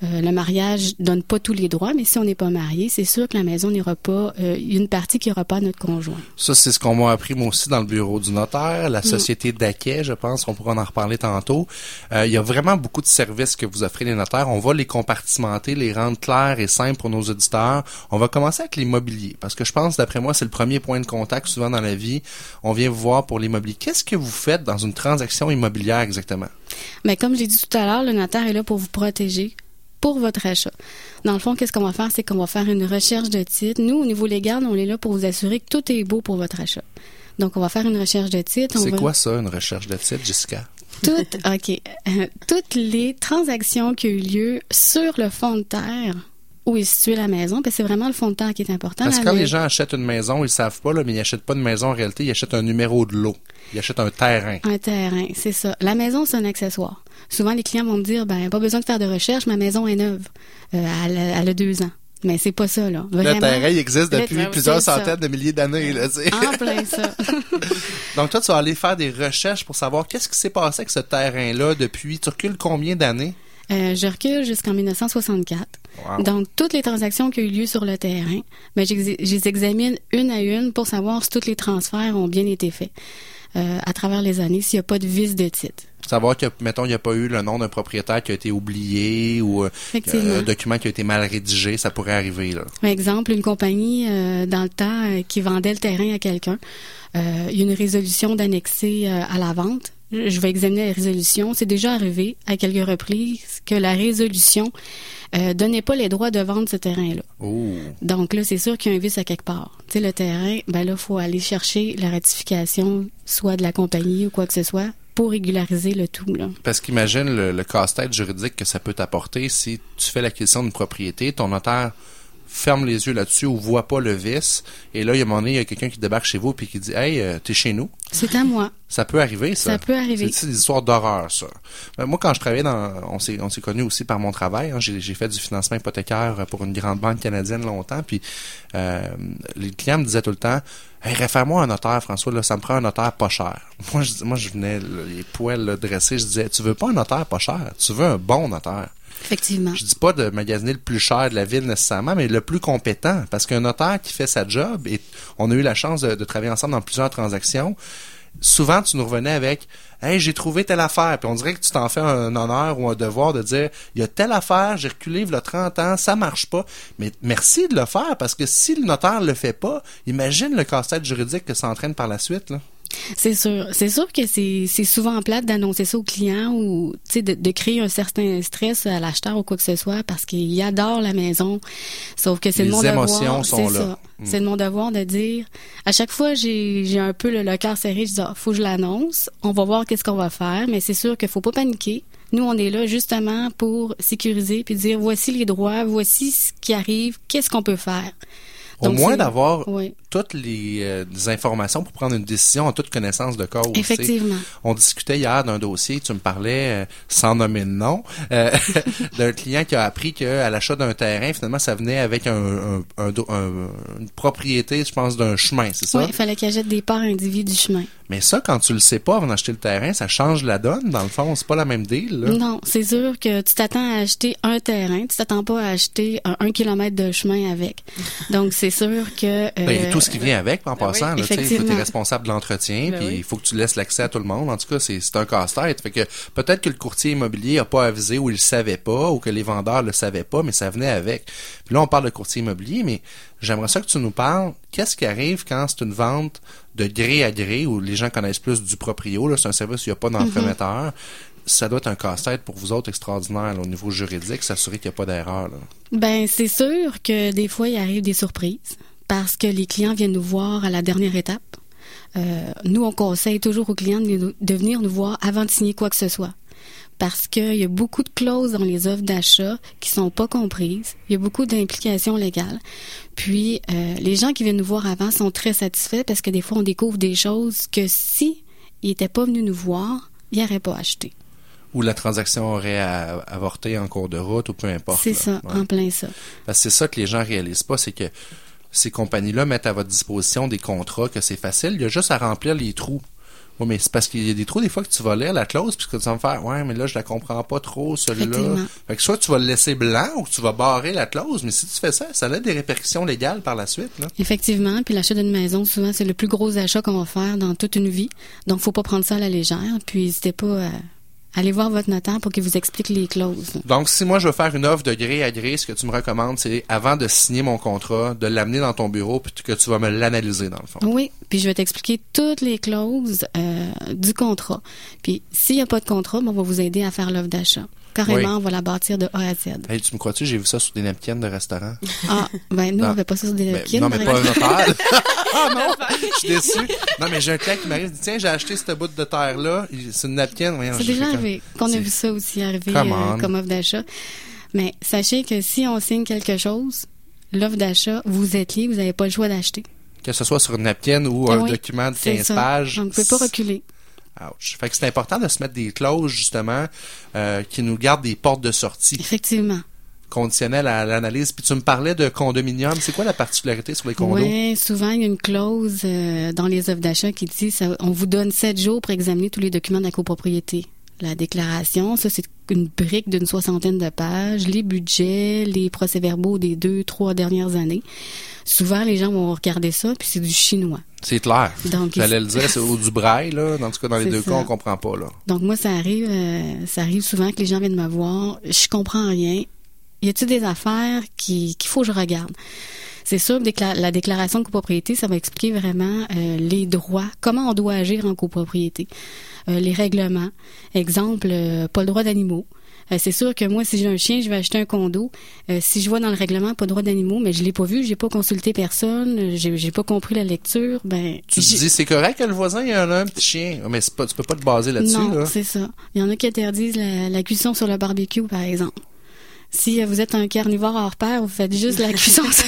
Speaker 7: euh, le mariage donne pas tous les droits, mais si on n'est pas marié, c'est sûr que la maison n'ira pas, euh, une partie qui n'ira pas à notre conjoint.
Speaker 2: Ça, c'est ce qu'on m'a appris moi aussi dans le bureau du notaire, la société d'Aquet, je pense, on pourra en reparler tantôt. Euh, il y a vraiment beaucoup de services que vous offrez les notaires. On va les compartimenter, les rendre clairs et simples pour nos auditeurs. On va commencer avec l'immobilier, parce que je pense, d'après moi, c'est le premier point de contact souvent dans la vie. On vient vous voir pour l'immobilier. Qu'est-ce que vous faites dans une transaction immobilière exactement?
Speaker 7: Mais comme j'ai dit tout à l'heure, le notaire est là pour vous protéger pour votre achat. Dans le fond, qu'est-ce qu'on va faire? C'est qu'on va faire une recherche de titre. Nous, au niveau légal, on est là pour vous assurer que tout est beau pour votre achat. Donc, on va faire une recherche de titre.
Speaker 2: C'est
Speaker 7: va-
Speaker 2: quoi ça, une recherche de titre, Jessica?
Speaker 7: Toutes, OK. Euh, toutes les transactions qui ont eu lieu sur le fond de terre où est située la maison, c'est vraiment le fond de terre qui est important.
Speaker 2: Parce que quand les gens achètent une maison, ils savent pas, là, mais ils achètent pas une maison en réalité, ils achètent un numéro de lot. Ils achètent un terrain.
Speaker 7: Un terrain, c'est ça. La maison, c'est un accessoire. Souvent, les clients vont me dire, ben, pas besoin de faire de recherche, ma maison est neuve. Euh, elle, a- elle a deux ans. Mais c'est pas ça, là.
Speaker 2: Le terrain, il existe depuis plusieurs
Speaker 7: ça.
Speaker 2: centaines de milliers d'années. là, tu sais.
Speaker 7: En plein ça.
Speaker 2: Donc toi, tu vas aller faire des recherches pour savoir qu'est-ce qui s'est passé avec ce terrain-là depuis. Tu recules combien d'années?
Speaker 7: Euh, je recule jusqu'en 1964.
Speaker 2: Wow.
Speaker 7: Donc, toutes les transactions qui ont eu lieu sur le terrain, ben, je les examine une à une pour savoir si tous les transferts ont bien été faits euh, à travers les années, s'il n'y a pas de vice de titre.
Speaker 2: Savoir que, mettons, il n'y a pas eu le nom d'un propriétaire qui a été oublié ou euh, un document qui a été mal rédigé, ça pourrait arriver. Là.
Speaker 7: Par exemple, une compagnie euh, dans le temps qui vendait le terrain à quelqu'un, il y a une résolution d'annexer à la vente. Je vais examiner la résolution. C'est déjà arrivé à quelques reprises que la résolution euh, donnait pas les droits de vendre ce terrain-là.
Speaker 2: Oh.
Speaker 7: Donc là, c'est sûr qu'il y a un vice à quelque part. Tu sais, le terrain, ben là, faut aller chercher la ratification, soit de la compagnie ou quoi que ce soit, pour régulariser le tout. Là.
Speaker 2: Parce qu'imagine le, le casse-tête juridique que ça peut t'apporter si tu fais l'acquisition d'une propriété, ton notaire ferme les yeux là-dessus ou voit pas le vice, et là, il y a un moment donné, il y a quelqu'un qui débarque chez vous puis qui dit « Hey, euh, t'es chez nous ».
Speaker 7: C'est à moi.
Speaker 2: Ça peut arriver, ça.
Speaker 7: Ça peut arriver.
Speaker 2: C'est des histoires d'horreur, ça. Ben, moi, quand je travaillais dans, on s'est, on s'est connus aussi par mon travail. hein. J'ai, j'ai fait du financement hypothécaire pour une grande banque canadienne longtemps. Puis euh, les clients me disaient tout le temps, hey, réfère-moi un notaire, François. Là, ça me prend un notaire pas cher. Moi, je, moi, je venais là, les poils là, dressés. Je disais, tu veux pas un notaire pas cher, tu veux un bon notaire.
Speaker 7: Effectivement.
Speaker 2: Je dis pas de magasiner le plus cher de la ville nécessairement, mais le plus compétent. Parce qu'un notaire qui fait sa job, et on a eu la chance de, travailler ensemble dans plusieurs transactions, souvent tu nous revenais avec Hey, j'ai trouvé telle affaire, puis on dirait que tu t'en fais un honneur ou un devoir de dire il y a telle affaire, j'ai reculé il y a 30 ans, ça marche pas. Mais merci de le faire parce que si le notaire le fait pas, imagine le casse-tête juridique que ça entraîne par la suite.
Speaker 7: C'est sûr. C'est sûr que c'est souvent plate d'annoncer ça au client ou de, de créer un certain stress à l'acheteur ou quoi que ce soit parce qu'il adore la maison. Sauf que c'est de mon devoir. c'est ça.
Speaker 2: Mm.
Speaker 7: C'est de mon devoir de dire. À chaque fois, j'ai un peu le, le cœur serré. Je dis ah, faut que je l'annonce. On va voir qu'est-ce qu'on va faire, mais c'est sûr qu'il faut pas paniquer. Nous, on est là justement pour sécuriser puis dire voici les droits, voici ce qui arrive, qu'est-ce qu'on peut faire.
Speaker 2: Au
Speaker 7: Donc,
Speaker 2: moins d'avoir
Speaker 7: Oui.
Speaker 2: Toutes les, euh, informations pour prendre une décision en toute connaissance de cause.
Speaker 7: Effectivement.
Speaker 2: On discutait hier d'un dossier, tu me parlais, euh, sans nommer de nom, euh, d'un client qui a appris qu'à l'achat d'un terrain, finalement, ça venait avec un, un- un do- un- une propriété, je pense, d'un chemin, c'est ça?
Speaker 7: Oui, il fallait qu'il achète des parts individuelles du chemin.
Speaker 2: Mais ça, quand tu le sais pas avant d'acheter le terrain, ça change la donne, dans le fond. C'est pas la même deal, là.
Speaker 7: Non, c'est sûr que tu t'attends à acheter un terrain, tu t'attends pas à acheter un, kilomètre de chemin avec. Donc c'est sûr que
Speaker 2: Ben, tout ce qui vient avec, en
Speaker 6: ben
Speaker 2: passant, tu es responsable de l'entretien,
Speaker 6: Ben
Speaker 2: puis il faut que tu laisses l'accès à tout le monde. En tout cas, c'est un casse-tête. Fait que peut-être que le courtier immobilier a pas avisé ou il le savait pas, ou que les vendeurs le savaient pas, mais ça venait avec. Puis là, on parle de courtier immobilier, mais j'aimerais ça que tu nous parles. Qu'est-ce qui arrive quand c'est une vente de gré à gré, où les gens connaissent plus du proprio, là, c'est un service où il n'y a pas d'entremetteur? Ça doit être un casse-tête pour vous autres extraordinaire là, au niveau juridique, s'assurer qu'il n'y a pas d'erreur.
Speaker 7: ben c'est sûr que des fois il arrive des surprises parce que les clients viennent nous voir à la dernière étape. Euh, nous on conseille toujours aux clients de, de venir nous voir avant de signer quoi que ce soit. Parce qu'il y a beaucoup de clauses dans les offres d'achat qui sont pas comprises. Il y a beaucoup d'implications légales. Puis, euh, les gens qui viennent nous voir avant sont très satisfaits parce que des fois, on découvre des choses que si ils n'étaient pas venus nous voir, ils n'auraient pas acheté.
Speaker 2: Ou la transaction aurait avorté en cours de route, ou peu importe.
Speaker 7: C'est ça,
Speaker 2: Ouais.
Speaker 7: en plein ça.
Speaker 2: Parce que c'est ça que les gens réalisent pas, c'est que ces compagnies-là mettent à votre disposition des contrats, que c'est facile, il y a juste à remplir les trous. Oui, mais c'est parce qu'il y a des trous, des fois, que tu vas lire la clause, puis que tu vas me faire, ouais, mais là, je la comprends pas trop, celui-là. Fait que soit tu vas le laisser blanc, ou que tu vas barrer la clause, mais si tu fais ça, ça a des répercussions légales par la suite, là.
Speaker 7: Effectivement, puis l'achat d'une maison, souvent, c'est le plus gros achat qu'on va faire dans toute une vie. Donc, faut pas prendre ça à la légère. Puis, n'hésitez pas à aller voir votre notaire pour qu'il vous explique les clauses.
Speaker 2: Donc, si moi je veux faire une offre de gré à gré, ce que tu me recommandes, c'est avant de signer mon contrat, de l'amener dans ton bureau, puis que tu vas me l'analyser dans le fond.
Speaker 7: Oui, puis je vais t'expliquer toutes les clauses euh, du contrat. Puis, s'il n'y a pas de contrat, ben, on va vous aider à faire l'offre d'achat. Carrément,
Speaker 2: Oui.
Speaker 7: on va la bâtir de A à Z.
Speaker 2: Hey, tu me crois-tu, j'ai vu ça sur des napkins de restaurant?
Speaker 7: Ah, ben nous,
Speaker 2: Non.
Speaker 7: on fait pas ça sur des
Speaker 2: Ben,
Speaker 7: napkins,
Speaker 2: non, mais pas un notaire. ah non, je suis déçu. Non, mais j'ai un client qui m'arrive, il dit, tiens, j'ai acheté cette bout de terre-là, c'est une napkin.
Speaker 7: C'est déjà arrivé qu'on a vu ça aussi arriver euh,
Speaker 2: on.
Speaker 7: comme offre d'achat. Mais sachez que si on signe quelque chose, l'offre d'achat, vous êtes lié, vous n'avez pas le choix d'acheter.
Speaker 2: Que ce soit sur une napkin ou
Speaker 7: Ah
Speaker 2: un
Speaker 7: oui,
Speaker 2: document de
Speaker 7: c'est
Speaker 2: 15
Speaker 7: ça.
Speaker 2: pages.
Speaker 7: Vous ne pouvez pas reculer.
Speaker 2: Ouch. Fait que c'est important de se mettre des clauses, justement, euh, qui nous gardent des portes de sortie
Speaker 7: Effectivement.
Speaker 2: conditionnelles à l'analyse. Puis tu me parlais de condominium. C'est quoi la particularité sur les condos?
Speaker 7: Oui, souvent, il y a une clause euh, dans les offres d'achat qui dit ça, on vous donne sept jours pour examiner tous les documents de la copropriété. La déclaration, ça, c'est une brique d'une soixantaine de pages, les budgets, les procès-verbaux des deux, trois dernières années. Souvent, les gens vont regarder ça, puis c'est du chinois.
Speaker 2: C'est clair.
Speaker 7: Donc,
Speaker 2: J'allais le dire, c'est au du braille, là. Dans tout cas, dans les deux
Speaker 7: ça.
Speaker 2: cas, on comprend pas, là.
Speaker 7: Donc moi, ça arrive, euh, ça arrive souvent que les gens viennent me voir, je comprends rien. Y a-t-il des affaires qui qu'il faut que je regarde? C'est sûr que la déclaration de copropriété, ça va expliquer vraiment euh, les droits, comment on doit agir en copropriété, Euh, les règlements. Exemple, pas le droit d'animaux. Euh, c'est sûr que moi, si j'ai un chien, je vais acheter un condo. Euh, si je vois dans le règlement pas de droit d'animaux, mais je l'ai pas vu, j'ai pas consulté personne, euh, j'ai j'ai pas compris la lecture, ben
Speaker 2: Tu te dis, c'est correct que le voisin, il a un, un petit chien. Mais c'est pas, tu peux pas te baser là-dessus,
Speaker 7: non,
Speaker 2: là.
Speaker 7: c'est ça. Il y en a qui interdisent la, la cuisson sur le barbecue, par exemple. Si euh, vous êtes un carnivore hors pair, vous faites juste la cuisson sur,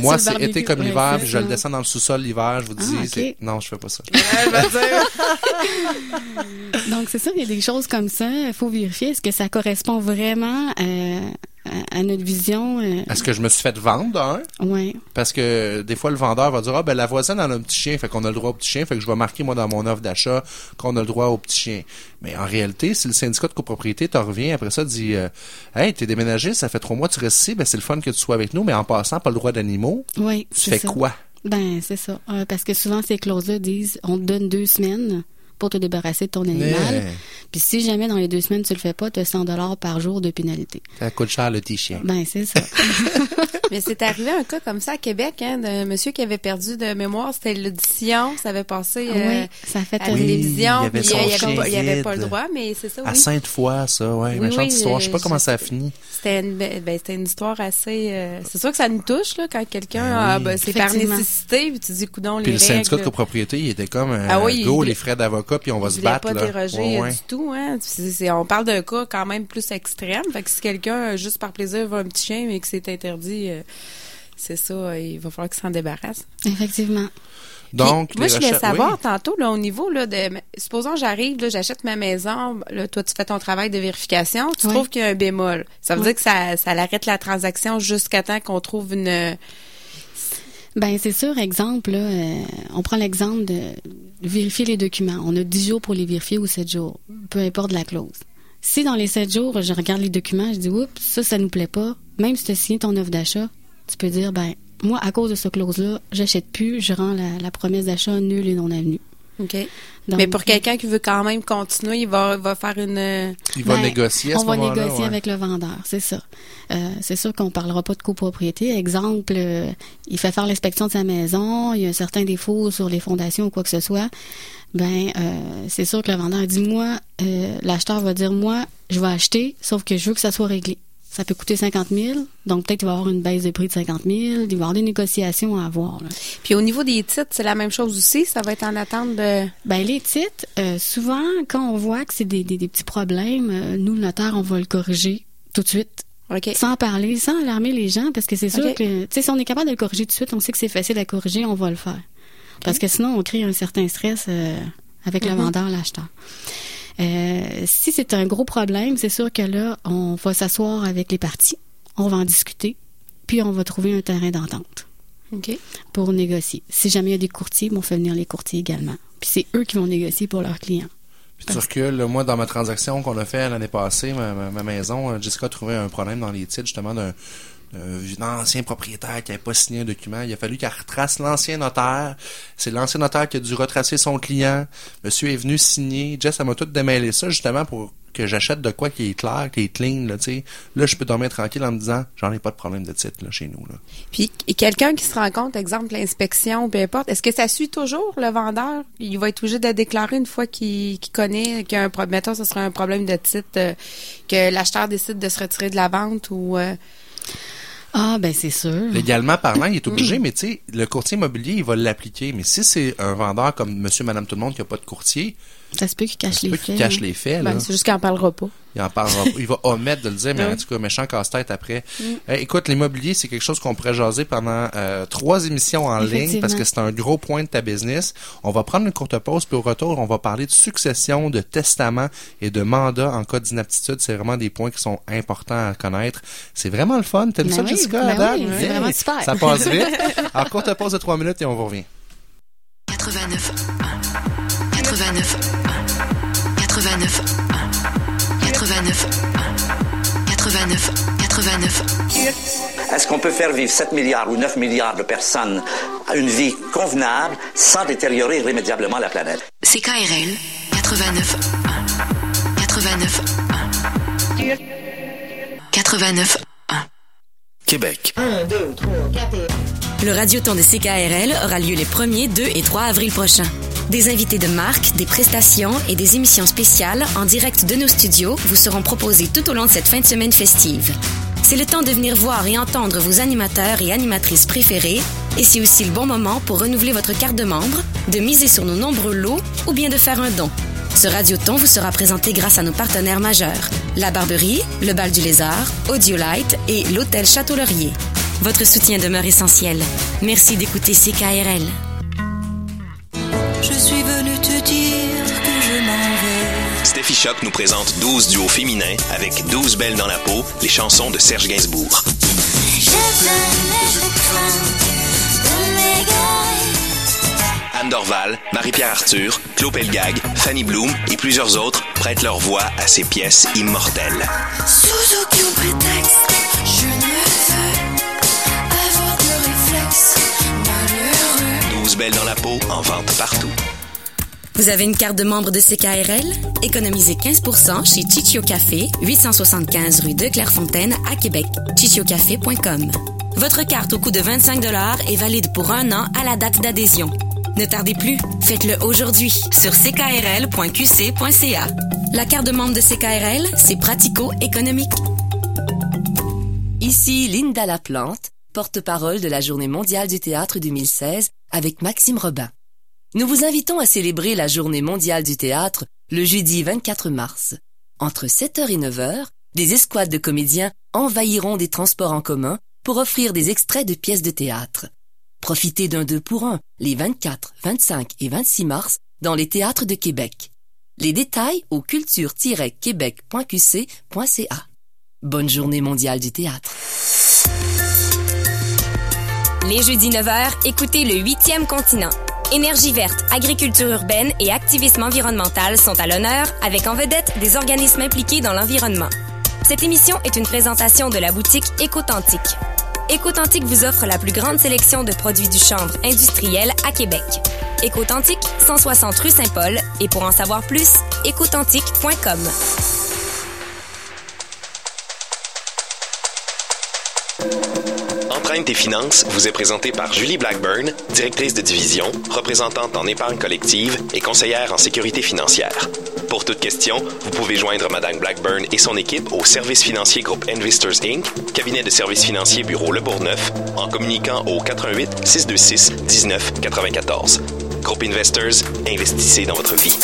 Speaker 2: Moi, c'est été comme
Speaker 7: Ouais,
Speaker 2: l'hiver, puis je le descends dans le sous-sol l'hiver, je vous dis.
Speaker 7: Ah,
Speaker 2: Non, je fais pas ça.
Speaker 7: Donc, c'est ça, il y a des choses comme ça. Il faut vérifier. Est-ce que ça correspond vraiment euh, à, à notre vision? Euh,
Speaker 2: Est-ce que je me suis fait vendre d'un?
Speaker 7: ouais.
Speaker 2: Parce que des fois, le vendeur va dire, ah, ben, la voisine elle a un petit chien, fait qu'on a le droit au petit chien, fait que je vais marquer, moi, dans mon offre d'achat, qu'on a le droit au petit chien. Mais en réalité, si le syndicat de copropriété te revient après ça, dit, euh, hey, t'es déménagé, ça fait trois mois, tu restes ici, ben, c'est le fun que tu sois avec nous, mais en passant, pas le droit d'animaux,
Speaker 7: Oui,
Speaker 2: tu fais
Speaker 7: ça.
Speaker 2: quoi?
Speaker 7: Ben, c'est ça. Euh, parce que souvent, ces clauses-là disent, on te donne deux semaines pour te débarrasser de ton animal.
Speaker 2: Mais,
Speaker 7: Puis si jamais dans les deux semaines, tu le fais pas, tu as 100 dollars par jour de pénalité.
Speaker 2: ça coûte cher le petit chien.
Speaker 7: Ben, c'est ça.
Speaker 3: Mais c'est arrivé un cas comme ça à Québec, hein, d'un monsieur qui avait perdu de mémoire. C'était l'audition. Ça avait passé euh,
Speaker 7: oui, ça fait
Speaker 3: à la
Speaker 7: un-
Speaker 3: télévision.
Speaker 2: il y avait
Speaker 3: puis
Speaker 2: son
Speaker 3: euh, il y
Speaker 2: chien
Speaker 3: avait, pas, il y avait pas le droit, mais c'est ça,
Speaker 2: À
Speaker 3: oui.
Speaker 2: Sainte-Foy, ça, ouais,
Speaker 3: Oui,
Speaker 2: méchante
Speaker 3: oui,
Speaker 2: histoire. Je sais pas
Speaker 3: euh,
Speaker 2: comment ça a fini.
Speaker 3: C'était une, ben, c'était une histoire assez... euh, c'est sûr que ça nous touche, là, quand quelqu'un...
Speaker 2: Ben
Speaker 3: ah, ben, c'est par nécessité, puis tu dis, coudon, les
Speaker 2: Puis le syndicat de copropriété, il était comme, euh,
Speaker 3: Ah oui,
Speaker 2: go,
Speaker 3: il-
Speaker 2: les frais d'avocat, puis on va se battre,
Speaker 3: pas
Speaker 2: là.
Speaker 3: déroger
Speaker 2: Ouais, ouais.
Speaker 3: du tout, hein. On parle d'un cas quand même plus extrême. Fait que si quelqu'un, euh, juste par plaisir, veut un petit chien, mais que c'est interdit, euh, c'est ça, euh, il va falloir qu'il s'en débarrasse.
Speaker 7: Effectivement.
Speaker 2: Donc,
Speaker 3: Puis, moi, je voulais savoir
Speaker 2: oui.
Speaker 3: tantôt, là, au niveau, là, de, supposons j'arrive, j'achète ma maison, là, toi, tu fais ton travail de vérification, tu
Speaker 7: Oui.
Speaker 3: trouves qu'il y a un bémol. Ça veut
Speaker 7: Oui.
Speaker 3: dire que ça, ça arrête la transaction jusqu'à temps qu'on trouve une,
Speaker 7: Ben c'est sûr, exemple, là, euh, on prend l'exemple de vérifier les documents. On a 10 jours pour les vérifier ou 7 jours, peu importe la clause. Si dans les 7 jours, je regarde les documents, je dis oups, ça, ça nous plaît pas, même si tu as signé ton offre d'achat, tu peux dire ben moi, à cause de ce clause-là, j'achète plus, je rends la, la promesse d'achat nulle et non avenue.
Speaker 3: OK.
Speaker 7: Donc,
Speaker 3: mais pour quelqu'un qui veut quand même continuer, il va, va faire une, euh,
Speaker 2: Il va
Speaker 7: Ben,
Speaker 2: négocier à ce
Speaker 7: on va négocier
Speaker 2: ouais.
Speaker 7: avec le vendeur, c'est ça. Euh, c'est sûr qu'on parlera pas de copropriété. Exemple, euh, il fait faire l'inspection de sa maison, il y a un certain défaut sur les fondations ou quoi que ce soit. Ben, euh, c'est sûr que le vendeur dit moi, euh, l'acheteur va dire moi, je vais acheter, sauf que je veux que ça soit réglé. Ça peut coûter 50 000, donc peut-être qu'il va y avoir une baisse de prix de 50 000, il va y avoir des négociations à avoir. là.
Speaker 3: Puis au niveau des titres, c'est la même chose aussi. Ça va être en attente de.
Speaker 7: Ben les titres, euh, souvent quand on voit que c'est des, des, des petits problèmes, euh, nous le notaire on va le corriger tout de suite.
Speaker 3: OK.
Speaker 7: Sans parler, sans alarmer les gens, parce que c'est sûr que, tu sais, si on est capable de le corriger tout de suite, on sait que c'est facile à corriger, on va le faire. Parce que sinon, on crée un certain stress euh, avec le
Speaker 3: Mhm.
Speaker 7: vendeur, l'acheteur. Euh, si c'est un gros problème, c'est sûr que là, on va s'asseoir avec les parties, on va en discuter, puis on va trouver un terrain d'entente
Speaker 3: OK.
Speaker 7: pour négocier. Si jamais il y a des courtiers, on fait venir les courtiers également. Puis c'est eux qui vont négocier pour leurs clients.
Speaker 2: Puis tu recules, moi, dans ma transaction qu'on a fait l'année passée, ma, ma- ma maison, euh, Jessica a trouvé un problème dans les titres, justement, d'un d'un ancien propriétaire qui n'avait pas signé un document. Il a fallu qu'elle retrace l'ancien notaire. C'est l'ancien notaire qui a dû retracer son client. Monsieur est venu signer. Jess, elle m'a tout démêlé ça, justement, pour que j'achète de quoi qui est clair, qui est clean, là, tu sais. Là, je peux dormir tranquille en me disant, j'en ai pas de problème de titre, là, chez nous, là.
Speaker 3: Puis quelqu'un qui se rend compte, exemple l'inspection, peu importe, est-ce que ça suit toujours le vendeur? Il va être obligé de déclarer une fois qu'il qu'il connaît qu'il y a un problème. Mettons, ce serait un problème de titre, euh, que l'acheteur décide de se retirer de la vente ou. euh,
Speaker 7: Ah, ben c'est sûr.
Speaker 2: Légalement parlant, il est obligé, mais tu sais, le courtier immobilier, il va l'appliquer. Mais si c'est un vendeur comme monsieur, madame, tout le monde qui a pas de courtier,
Speaker 7: Ça se peut les faits.
Speaker 2: qu'il cache
Speaker 7: hein.
Speaker 2: les faits,
Speaker 3: ben, c'est juste qu'il n'en parlera pas.
Speaker 2: il en parlera, il va omettre de le dire, mais
Speaker 3: Oui.
Speaker 2: en tout cas, méchant casse-tête après.
Speaker 3: Mm.
Speaker 2: Euh, écoute, l'immobilier, c'est quelque chose qu'on pourrait jaser pendant euh, trois émissions en ligne parce que c'est un gros point de ta business. On va prendre une courte pause, puis au retour, on va parler de succession, de testament et de mandat en cas d'inaptitude. C'est vraiment des points qui sont importants à connaître. C'est vraiment le fun. T'aimes
Speaker 7: Ben
Speaker 2: ça,
Speaker 7: oui,
Speaker 2: Jessica?
Speaker 7: ben oui, c'est vraiment super.
Speaker 2: Ça passe vite. Alors, courte pause de trois minutes et on vous revient.
Speaker 8: 89 89 89 89 89 89
Speaker 9: Est-ce qu'on peut faire vivre 7 milliards ou 9 milliards de personnes à une vie convenable sans détériorer irrémédiablement la planète?
Speaker 8: CKRL 89 89 89
Speaker 1: Québec.
Speaker 10: Le Radioton de CKRL aura lieu les 1er, 2 et 3 avril prochains. Des invités de marque, des prestations et des émissions spéciales en direct de nos studios vous seront proposés tout au long de cette fin de semaine festive. C'est le temps de venir voir et entendre vos animateurs et animatrices préférés et c'est aussi le bon moment pour renouveler votre carte de membre, de miser sur nos nombreux lots ou bien de faire un don. Ce radioton vous sera présenté grâce à nos partenaires majeurs, la Barberie, le Bal du Lézard, Audiolite et l'Hôtel Château-Laurier. Votre soutien demeure essentiel. Merci d'écouter CKRL.
Speaker 8: Je suis venu te dire que je m'en vais.
Speaker 1: Steffi Choc nous présente 12 duos féminins avec 12 belles dans la peau, les chansons de Serge Gainsbourg. Anne Dorval, Marie-Pierre Arthur, Claude Pelgag, Fanny Bloom et plusieurs autres prêtent leur voix à ces pièces immortelles.
Speaker 8: Sous aucun prétexte, je ne
Speaker 1: 12 belles dans la peau en vente partout.
Speaker 10: Vous avez une carte de membre de CKRL? Économisez 15 chez Chichio Café, 875 rue de Clairefontaine à Québec. chichiocafé.com. Votre carte au coût de 25 est valide pour un an à la date d'adhésion. Ne tardez plus, faites-le aujourd'hui sur ckrl.qc.ca. La carte de membre de CKRL, c'est pratico-économique.
Speaker 11: Ici Linda Laplante, porte-parole de la Journée mondiale du théâtre 2016 avec Maxime Robin. Nous vous invitons à célébrer la Journée mondiale du théâtre le jeudi 24 mars. Entre 7h et 9h, des escouades de comédiens envahiront des transports en commun pour offrir des extraits de pièces de théâtre. Profitez d'un deux pour un les 24, 25 et 26 mars dans les théâtres de Québec. Les détails au culture-québec.qc.ca. Bonne journée mondiale du théâtre.
Speaker 10: Les jeudis 9h, écoutez le 8e continent. Énergie verte, agriculture urbaine et activisme environnemental sont à l'honneur avec en vedette des organismes impliqués dans l'environnement. Cette émission est une présentation de la boutique Écotantique. Écotantique vous offre la plus grande sélection de produits du chanvre industriel à Québec. Écotantique, 160 rue Saint-Paul et pour en savoir plus, écotantique.com.
Speaker 1: Et finances vous est présenté par Julie Blackburn, directrice de division, représentante en épargne collective et conseillère en sécurité financière. Pour toute question, vous pouvez joindre Madame Blackburn et son équipe au service financier groupe Investors Inc., cabinet de services financiers bureau Le Bourgneuf, en communiquant au 88 626 19 94. Groupe Investors, investissez dans votre vie.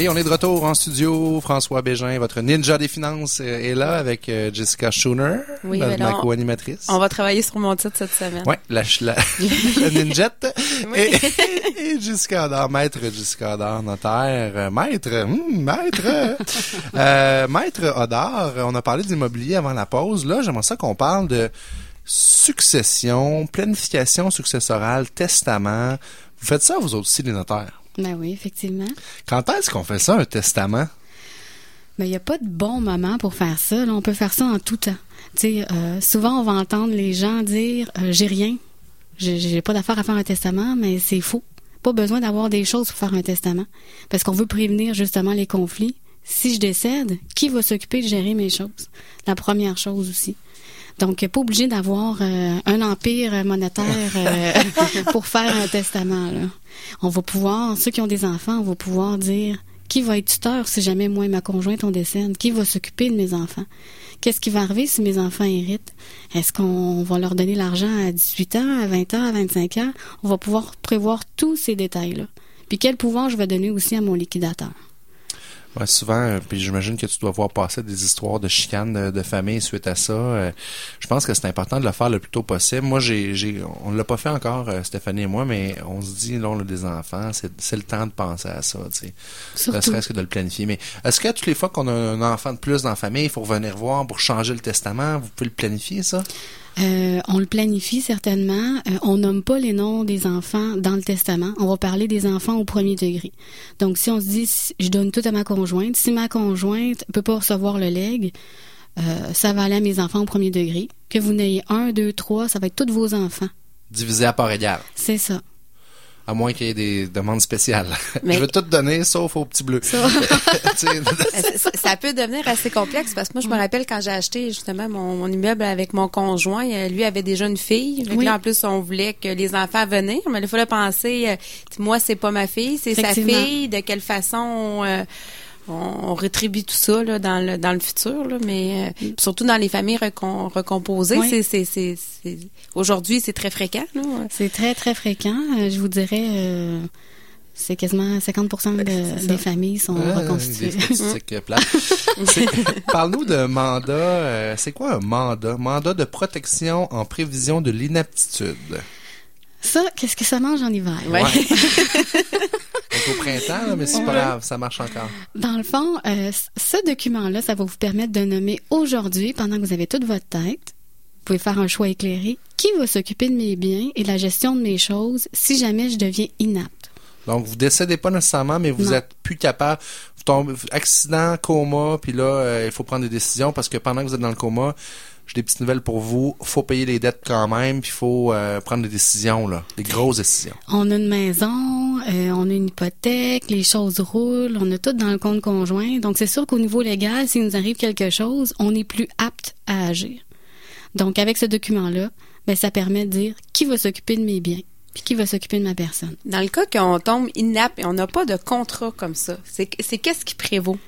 Speaker 2: Et on est de retour en studio. François Bégin, votre ninja des finances, euh, est là avec euh, Jessica Schooner,
Speaker 3: Oui,
Speaker 2: ma, co-animatrice.
Speaker 3: On va travailler sur mon titre cette semaine.
Speaker 2: Ouais, la, la, la ninjette.
Speaker 3: Oui.
Speaker 2: Et, et Jessica Adard, maître Jessica Adard, notaire, euh, maître, hum, maître, euh, maître Odard. On a parlé d'immobilier avant la pause. Là, j'aimerais ça qu'on parle de succession, planification successorale, testament. Vous faites ça, vous aussi, les notaires?
Speaker 7: Ben oui, effectivement.
Speaker 2: Quand est-ce qu'on fait ça, un testament?
Speaker 7: Mais il n'y a pas de bon moment pour faire ça. là. On peut faire ça en tout temps. Tu sais, euh, souvent, on va entendre les gens dire euh, J'ai rien. J'ai pas d'affaire à faire un testament, mais c'est faux. Pas besoin d'avoir des choses pour faire un testament. Parce qu'on veut prévenir justement les conflits. Si je décède, qui va s'occuper de gérer mes choses? La première chose aussi. Donc, pas obligé d'avoir euh, un empire monétaire euh, pour faire un testament. Là. On va pouvoir, ceux qui ont des enfants, on va pouvoir dire Qui va être tuteur si jamais moi et ma conjointe on décède? Qui va s'occuper de mes enfants? Qu'est-ce qui va arriver si mes enfants héritent? Est-ce qu'on va leur donner l'argent à 18 ans, à 20 ans, à 25 ans? On va pouvoir prévoir tous ces détails-là. Puis quel pouvoir je vais donner aussi à mon liquidateur?
Speaker 2: Ouais, souvent, euh, puis j'imagine que tu dois voir passer des histoires de chicanes de, de famille suite à ça. Euh, je pense que c'est important de le faire le plus tôt possible. Moi, j'ai, j'ai on l'a pas fait encore, euh, Stéphanie et moi, mais on se dit, là, on a des enfants, c'est, c'est le temps de penser à ça, tu sais. Ne serait-ce que de le planifier. Mais est-ce que toutes les fois qu'on a un enfant de plus dans la famille, il faut revenir voir pour changer le testament, vous pouvez le planifier, ça?
Speaker 7: Euh, on le planifie certainement. Euh, on nomme pas les noms des enfants dans le testament. On va parler des enfants au premier degré. Donc, si on se dit, si je donne tout à ma conjointe, si ma conjointe peut pas recevoir le legs, euh, ça va aller à mes enfants au premier degré. Que vous n'ayez un, deux, trois, ça va être tous vos enfants.
Speaker 2: Divisé à part égale.
Speaker 7: C'est ça.
Speaker 2: À moins qu'il y ait des demandes spéciales.
Speaker 3: Mais-
Speaker 2: Je veux tout donner, sauf au petit bleu.
Speaker 3: Euh, ça, ça peut devenir assez complexe parce que moi, je me rappelle quand j'ai acheté justement mon, mon immeuble avec mon conjoint, euh, lui avait déjà une fille.
Speaker 7: Oui.
Speaker 3: là, en plus, on voulait que les enfants venir, mais il fallait penser, euh, moi, c'est pas ma fille, c'est sa fille. De quelle façon euh, on, on rétribue tout ça là, dans, le, dans le futur, là, mais euh, surtout dans les familles recom- recomposées,
Speaker 7: Oui.
Speaker 3: c'est, c'est, c'est, c'est- aujourd'hui, c'est très fréquent. Là.
Speaker 7: C'est très, très fréquent. Euh, je vous dirais, euh, c'est quasiment 50 de- des familles sont reconstituées.
Speaker 2: Des statistiques Parle-nous de mandat. euh, c'est quoi un mandat? Mandat de protection en prévision de l'inaptitude.
Speaker 7: Ça, qu'est-ce que ça mange en hiver?
Speaker 2: Ouais. Donc, au printemps, là, mais c'est pas grave, ça marche encore.
Speaker 7: Dans le fond, euh, ce document-là, ça va vous permettre de nommer aujourd'hui, pendant que vous avez toute votre tête, vous pouvez faire un choix éclairé, qui va s'occuper de mes biens et de la gestion de mes choses si jamais je deviens inapte.
Speaker 2: Donc, vous décédez pas nécessairement, mais vous
Speaker 7: Non.
Speaker 2: êtes plus capable. Vous tombez, accident, coma, puis là, euh, il faut prendre des décisions parce que pendant que vous êtes dans le coma, j'ai des petites nouvelles pour vous. faut payer les dettes quand même, puis il faut euh, prendre des décisions, là, des grosses décisions.
Speaker 7: On a une maison, euh, on a une hypothèque, les choses roulent, on a tout dans le compte conjoint. Donc, c'est sûr qu'au niveau légal, s'il nous arrive quelque chose, on est plus apte à agir. Donc, avec ce document-là, ben, ça permet de dire qui va s'occuper de mes biens, puis qui va s'occuper de ma personne.
Speaker 3: Dans le cas qu'on tombe inapte et on n'a pas de contrat comme ça, c'est, c'est qu'est-ce qui prévaut?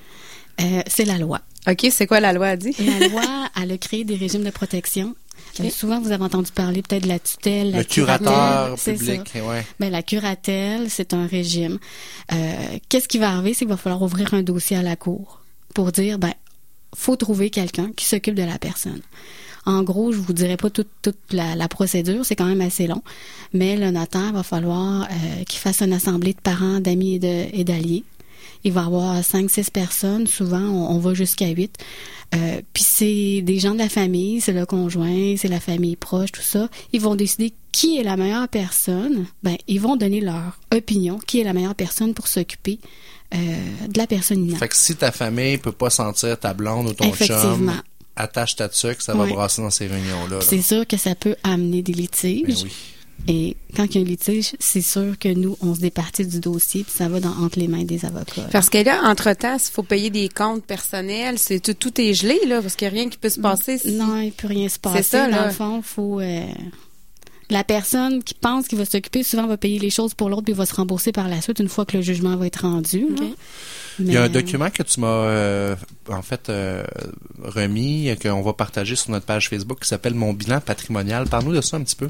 Speaker 7: Euh, c'est la loi.
Speaker 3: OK, c'est quoi la loi a dit?
Speaker 7: La loi, elle a créé des régimes de protection. Euh, souvent, vous avez entendu parler peut-être de la tutelle, la
Speaker 2: Le curateur
Speaker 7: curatelle,
Speaker 2: public,
Speaker 7: ça.
Speaker 2: ouais.
Speaker 7: Ben, la curatelle, c'est un régime. Euh, Qu'est-ce qui va arriver? C'est qu'il va falloir ouvrir un dossier à la cour pour dire, ben, faut trouver quelqu'un qui s'occupe de la personne. En gros, je vous dirai pas toute, toute la, la procédure, c'est quand même assez long, mais le notaire va falloir euh, qu'il fasse une assemblée de parents, d'amis et de- et d'alliés. Il va y avoir cinq, six personnes. Souvent, on, on va jusqu'à huit. Euh, Puis c'est des gens de la famille, c'est le conjoint, c'est la famille proche, tout ça. Ils vont décider qui est la meilleure personne. Ben, ils vont donner leur opinion, qui est la meilleure personne pour s'occuper euh, de la personne inapte.
Speaker 2: Fait que si ta famille peut pas sentir ta blonde ou ton
Speaker 7: Effectivement.
Speaker 2: chum, attache ta tuque, ça va
Speaker 7: Oui.
Speaker 2: brasser dans ces réunions-là. là.
Speaker 7: C'est sûr que ça peut amener des litiges.
Speaker 2: Ben oui.
Speaker 7: Et quand il y a un litige, c'est sûr que nous, on se départit du dossier, puis ça va dans, entre les mains des avocats.
Speaker 3: Parce que là, entre-temps, s'il faut payer des comptes personnels, c'est tout, tout est gelé, là, parce qu'il n'y a rien qui peut se passer. si-
Speaker 7: Non, il peut rien se passer.
Speaker 3: ça,
Speaker 7: Dans
Speaker 3: là.
Speaker 7: le fond, faut. euh, la personne qui pense qu'il va s'occuper, souvent va payer les choses pour l'autre, puis va se rembourser par la suite une fois que le jugement va être rendu.
Speaker 2: Il y a un document que tu m'as euh, en fait euh, remis, euh, qu'on va partager sur notre page Facebook qui s'appelle Mon bilan patrimonial. Parle-nous de ça un petit peu.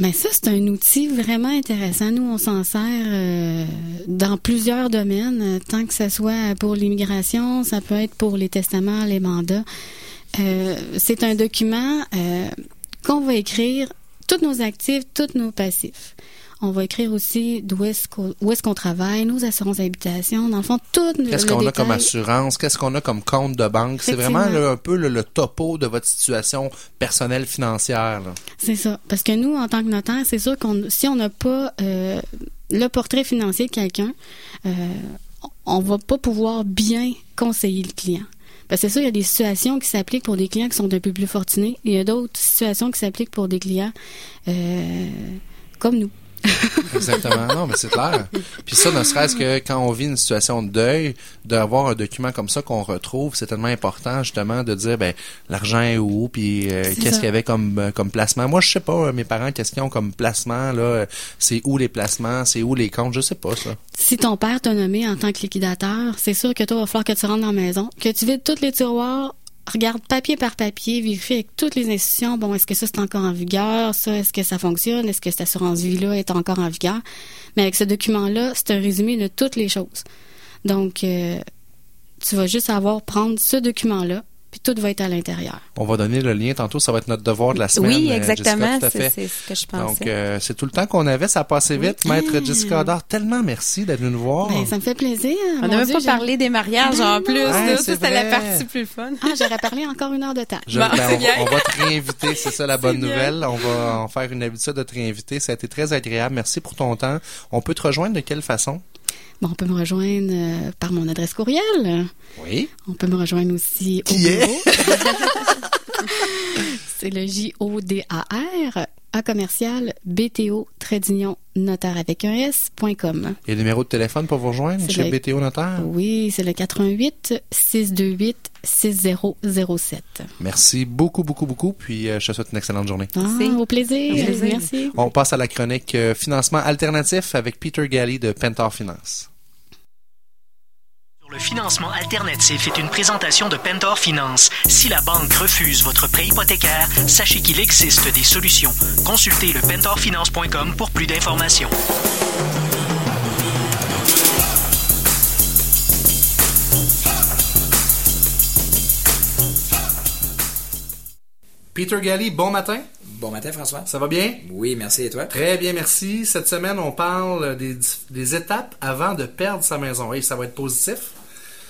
Speaker 7: Mais ça, c'est un outil vraiment intéressant. Nous, on s'en sert euh, dans plusieurs domaines, tant que ce soit pour l'immigration, ça peut être pour les testaments, les mandats. Euh, c'est un document euh, qu'on va écrire tous nos actifs, tous nos passifs. On va écrire aussi d'où est-ce qu'on où est-ce qu'on travaille, nos assurances d'habitation, dans le fond, tout
Speaker 2: Qu'est-ce qu'on a comme assurance? Qu'est-ce qu'on a comme compte de banque? C'est vraiment là, un peu le, le topo de votre situation personnelle financière.
Speaker 7: C'est ça. Parce que nous, en tant que notaire, c'est sûr qu'on si on n'a pas euh, le portrait financier de quelqu'un, euh, on va pas pouvoir bien conseiller le client. Parce que c'est sûr, il y a des situations qui s'appliquent pour des clients qui sont un peu plus fortunés. Il y a d'autres situations qui s'appliquent pour des clients euh, comme nous.
Speaker 2: Exactement. Non, mais c'est clair. Puis ça, ne serait-ce que quand on vit une situation de deuil, d'avoir un document comme ça qu'on retrouve, c'est tellement important justement de dire ben l'argent est où, puis euh, qu'est-ce qu'il y avait comme euh, comme placement. Moi, je sais pas. euh, Mes parents, qu'est-ce qu'ils ont comme placement là euh, C'est où les placements C'est où les comptes Je sais pas ça.
Speaker 7: Si ton père t'a nommé en tant que liquidateur, c'est sûr que toi, il va falloir que tu rentres dans la maison, que tu vides tous les tiroirs, regarde papier par papier, vérifie avec toutes les institutions, bon, est-ce que ça c'est encore en vigueur, ça, est-ce que ça fonctionne, est-ce que cette assurance-vie-là est encore en vigueur? Mais avec ce document-là, c'est un résumé de toutes les choses. Donc, euh, tu vas juste avoir prendre ce document-là, puis tout va être à l'intérieur.
Speaker 2: On va donner le lien tantôt. Ça va être notre devoir de la semaine.
Speaker 3: Oui,
Speaker 2: euh,
Speaker 3: exactement. C'est ce que je pensais.
Speaker 2: Donc, euh, c'est tout le temps qu'on avait. Ça a passé vite. Maître
Speaker 7: Ah.
Speaker 2: Jessica Adard, tellement merci d'être venue nous voir.
Speaker 7: Ben, ça me fait plaisir.
Speaker 3: On n'a même
Speaker 7: Dieu,
Speaker 3: pas parlé des mariages en plus.
Speaker 2: Ouais,
Speaker 3: là.
Speaker 2: c'est
Speaker 3: Ça, c'était la partie plus fun.
Speaker 7: Ah, j'aurais parlé encore une heure de temps.
Speaker 2: Je-
Speaker 3: Bon,
Speaker 2: ben, on, va,
Speaker 3: bien.
Speaker 2: on va te réinviter, c'est ça la bonne
Speaker 3: bien.
Speaker 2: nouvelle. On va en faire une habitude de te réinviter. Ça a été très agréable. Merci pour ton temps. On peut te rejoindre de quelle façon?
Speaker 7: Bon, on peut me rejoindre euh, par mon adresse courriel.
Speaker 2: Oui.
Speaker 7: On peut me rejoindre aussi au
Speaker 2: Qui
Speaker 7: bureau. C'est le J-O-D-A-R à commercial BTO Trédignon Notaire avec un S.com.
Speaker 2: Et le numéro de téléphone pour vous rejoindre?
Speaker 7: C'est
Speaker 2: chez
Speaker 7: le-
Speaker 2: BTO Notaire?
Speaker 7: Oui, c'est le 88 628 6007.
Speaker 2: Merci beaucoup, beaucoup, beaucoup. Puis euh, je te souhaite une excellente journée.
Speaker 7: Ah,
Speaker 3: Merci.
Speaker 7: au plaisir.
Speaker 3: Au plaisir.
Speaker 7: Merci.
Speaker 2: On passe à la chronique euh, financement alternatif avec Peter Galley de Pentar Finance.
Speaker 12: Le financement alternatif est une présentation de Pentor Finance. Si la banque refuse votre prêt hypothécaire, sachez qu'il existe des solutions. Consultez le pentorfinance.com pour plus d'informations.
Speaker 2: Peter Galley, bon matin.
Speaker 13: Bon matin, François.
Speaker 2: Ça va bien?
Speaker 13: Oui, merci. Et toi?
Speaker 2: Très bien, merci. Cette semaine, on parle des, des étapes avant de perdre sa maison. Et ça va être positif?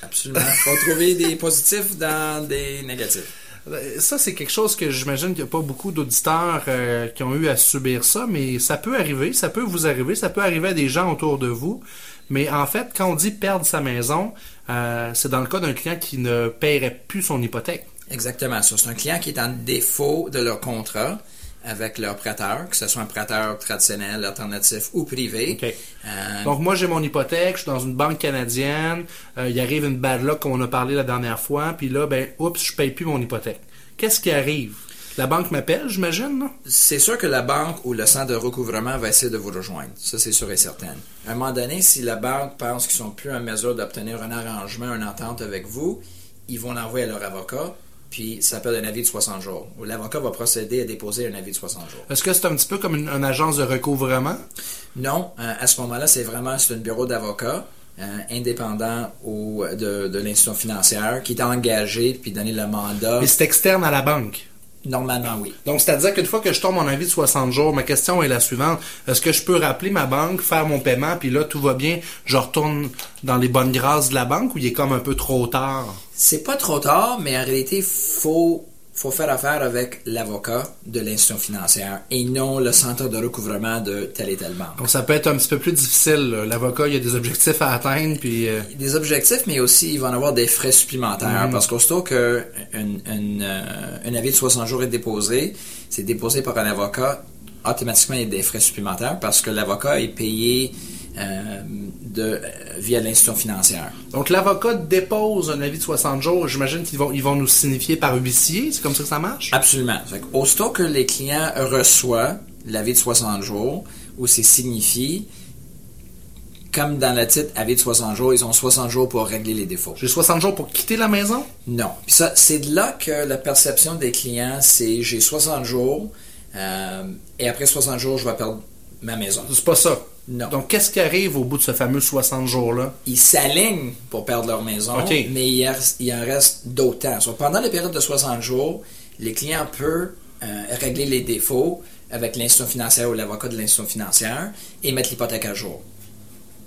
Speaker 13: Absolument. Faut trouver des positifs dans des négatifs.
Speaker 2: Euh, Ça, c'est quelque chose que j'imagine qu'il n'y a pas beaucoup d'auditeurs euh, qui ont eu à subir ça, mais ça peut arriver, ça peut vous arriver, ça peut arriver à des gens autour de vous. Mais en fait, quand on dit perdre sa maison, euh, c'est dans le cas d'un client qui ne paierait plus son hypothèque.
Speaker 13: Exactement. Ça, c'est un client qui est en défaut de leur contrat avec leur prêteur, que ce soit un prêteur traditionnel, alternatif ou privé. Euh,
Speaker 2: Donc moi j'ai mon hypothèque, je suis dans une banque canadienne, euh, il arrive une bad luck comme on a parlé la dernière fois, puis là ben oups, je paye plus mon hypothèque. Qu'est-ce qui arrive? La banque m'appelle, j'imagine, non?
Speaker 13: c'est sûr que la banque ou le centre de recouvrement va essayer de vous rejoindre. Ça, c'est sûr et certain. À un moment donné, si la banque pense qu'ils sont plus en mesure d'obtenir un arrangement, une entente avec vous, ils vont l'envoyer à leur avocat, puis ça s'appelle un avis de 60 jours. L'avocat va procéder à déposer un avis de 60 jours.
Speaker 2: Est-ce que c'est un petit peu comme une, une agence de recouvrement?
Speaker 13: Non, euh, à ce moment-là, c'est vraiment c'est un bureau d'avocat euh, indépendant au, de, de l'institution financière qui est engagé puis donné le mandat.
Speaker 2: Mais c'est externe à la banque.
Speaker 13: Normalement, oui.
Speaker 2: Donc, c'est-à-dire qu'une fois que je tombe mon avis de 60 jours, ma question est la suivante. Est-ce que je peux rappeler ma banque, faire mon paiement, puis là, tout va bien, je retourne dans les bonnes grâces de la banque ou il est comme un peu trop tard?
Speaker 13: C'est pas trop tard, mais en réalité, faut faut faire affaire avec l'avocat de l'institution financière et non le centre de recouvrement de telle et telle banque.
Speaker 2: Donc, ça peut être un petit peu plus difficile. L'avocat, il y a des objectifs à atteindre, puis... euh,
Speaker 13: Des objectifs, mais aussi, il va en avoir des frais supplémentaires.
Speaker 2: Mhm.
Speaker 13: Parce qu'aussitôt qu'un euh, un avis de 60 jours est déposé, c'est déposé par un avocat, automatiquement, il y a des frais supplémentaires parce que l'avocat est payé de, euh, via l'institution financière.
Speaker 2: Donc, l'avocat dépose un avis de 60 jours. J'imagine qu'ils vont, ils vont nous signifier par huissier. C'est comme ça que ça marche?
Speaker 13: Absolument. Fait aussitôt que les clients reçoivent l'avis de 60 jours, où c'est signifié, comme dans le titre avis de 60 jours, ils ont 60 jours pour régler les défauts.
Speaker 2: J'ai 60 jours pour quitter la maison?
Speaker 13: Non. Puis ça, c'est de là que la perception des clients, c'est j'ai 60 jours, euh, et après 60 jours, je vais perdre ma maison.
Speaker 2: C'est pas ça.
Speaker 13: Non.
Speaker 2: Donc, qu'est-ce qui arrive au bout de ce fameux 60 jours-là?
Speaker 13: Ils s'alignent pour perdre leur maison, mais il, en reste- il en reste d'autant. Pendant la période de 60 jours, les clients peuvent euh, régler les défauts avec l'institution financière ou l'avocat de l'institution financière et mettre l'hypothèque à jour.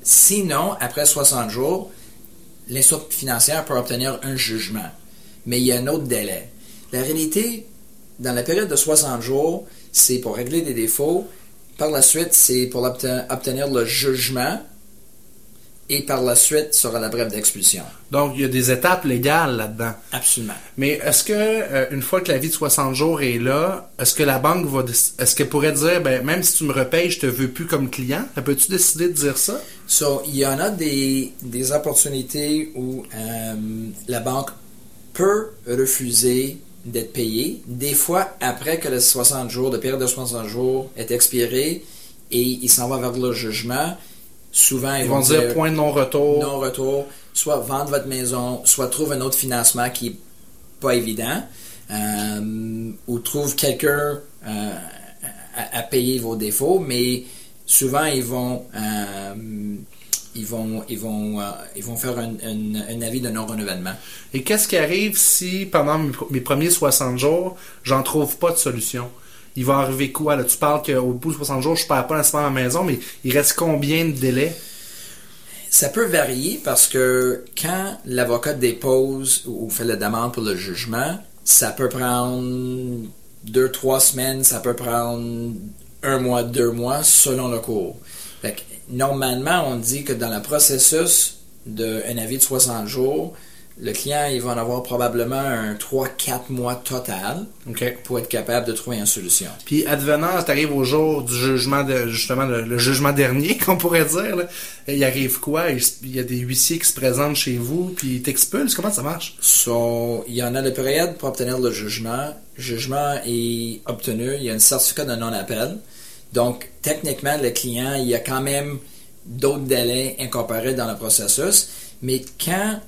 Speaker 13: Sinon, après 60 jours, l'institution financière peut obtenir un jugement, mais il y a un autre délai. La réalité, dans la période de 60 jours, c'est pour régler des défauts. Par la suite, c'est pour obten- obtenir le jugement et par la suite sera la brève d'expulsion.
Speaker 2: Donc, il y a des étapes légales là-dedans.
Speaker 13: Absolument.
Speaker 2: Mais est-ce que euh, une fois que la vie de 60 jours est là, est-ce que la banque va est-ce qu'elle pourrait dire ben même si tu me repayes, je te veux plus comme client? Elle Peux-tu décider de dire ça?
Speaker 13: So, il y en a des, des opportunités où euh, la banque peut refuser d'être payée. Des fois, après que les 60 jours, de période de 60 jours est expirée et il s'en va vers le jugement, souvent ils,
Speaker 2: Ils vont dire point de non-retour.
Speaker 13: Non-retour, soit vendre votre maison, soit trouve un autre financement qui est pas évident, euh, ou trouve quelqu'un euh, à, à payer vos défauts, mais souvent ils vont euh, ils vont ils vont euh, ils vont faire un, un- un avis de non renouvellement.
Speaker 2: Et qu'est-ce qui arrive si pendant mes, pr- mes premiers 60 jours, j'en trouve pas de solution? Il va arriver quoi là? Tu parles qu'au bout de 60 jours, je perds pas nécessairement ma maison, mais il reste combien de délai
Speaker 13: Ça peut varier parce que quand l'avocat dépose ou ou fait la demande pour le jugement, ça peut prendre deux, trois semaines, ça peut prendre un mois, deux mois, selon le cours. Fait que, normalement, on dit que dans le processus d'un avis de 60 jours, le client il va en avoir probablement un 3-4 mois total pour être capable de trouver une solution.
Speaker 2: Puis advenant, t'arrives au jour du jugement de justement le, le jugement dernier, qu'on pourrait dire. Là. Il arrive quoi? Il il y a des huissiers qui se présentent chez vous, puis ils t'expulsent? Comment ça marche?
Speaker 13: So, il y en a la période pour obtenir le jugement. Le jugement est obtenu, il y a un certificat de non-appel. Donc, techniquement, le client, il y a quand même d'autres délais incorporés dans le processus. Mais quand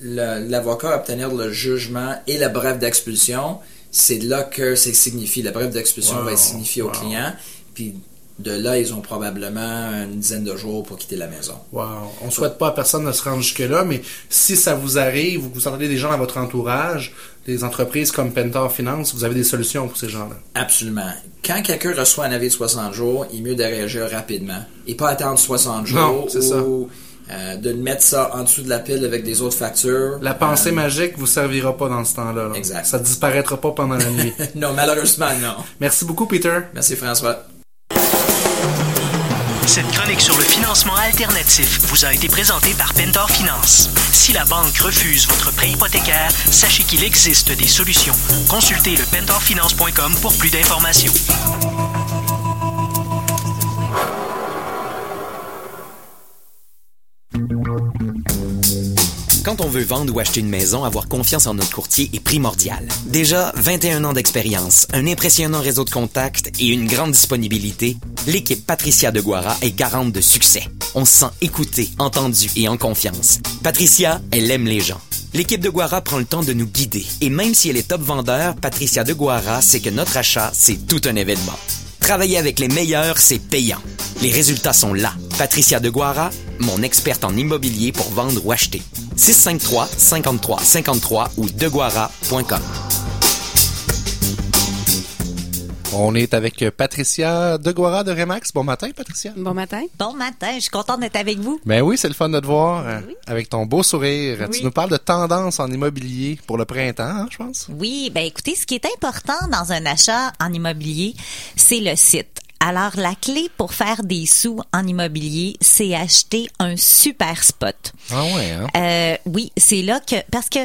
Speaker 13: l'avocat va obtenir le jugement et la brève d'expulsion, c'est là que c'est signifié. La brève d'expulsion
Speaker 2: Wow,
Speaker 13: va être signifiée au client. Puis de là, ils ont probablement une dizaine de jours pour quitter la maison.
Speaker 2: Wow. On souhaite pas à personne de se rendre jusque-là, mais si ça vous arrive ou que vous entendez des gens dans votre entourage, des entreprises comme Pentor Finance, vous avez des solutions pour ces gens-là.
Speaker 13: Absolument. Quand quelqu'un reçoit un avis de 60 jours, il est mieux de réagir rapidement et pas attendre 60 jours
Speaker 2: Non, c'est ça.
Speaker 13: ou euh, de mettre ça en dessous de la pile avec des autres factures.
Speaker 2: La pensée
Speaker 13: Euh,
Speaker 2: magique vous servira pas dans ce temps-là. là.
Speaker 13: Exact.
Speaker 2: Ça disparaîtra pas pendant la nuit.
Speaker 13: non, malheureusement, non.
Speaker 2: Merci beaucoup, Peter.
Speaker 13: Merci, François.
Speaker 12: Cette chronique sur le financement alternatif vous a été présentée par Pentor Finance. Si la banque refuse votre prêt hypothécaire, sachez qu'il existe des solutions. Consultez le pentorfinance.com pour plus d'informations.
Speaker 5: Quand on veut vendre ou acheter une maison, avoir confiance en notre courtier est primordial. Déjà, 21 ans d'expérience, un impressionnant réseau de contacts et une grande disponibilité, l'équipe Patricia de Guara est garante de succès. On se sent écouté, entendu et en confiance. Patricia, elle aime les gens. L'équipe de Guara prend le temps de nous guider. Et même si elle est top vendeur, Patricia de Guara sait que notre achat, c'est tout un événement. Travailler avec les meilleurs, c'est payant. Les résultats sont là. Patricia de Guara, mon experte en immobilier pour vendre ou acheter. 653 53 53 ou deguara.com.
Speaker 2: On est avec Patricia Deguara de Remax. Bon matin, Patricia.
Speaker 3: Bon matin.
Speaker 14: Bon matin, je suis contente d'être avec vous.
Speaker 2: Ben oui, c'est le fun de te voir euh, avec ton beau sourire.
Speaker 14: Oui.
Speaker 2: Tu nous parles de tendance en immobilier pour le printemps, hein, je pense?
Speaker 14: Oui, ben écoutez, ce qui est important dans un achat en immobilier, c'est le site. Alors, la clé pour faire des sous en immobilier, c'est acheter un super spot.
Speaker 2: Ah ouais, hein?
Speaker 14: Euh, oui, c'est là que parce que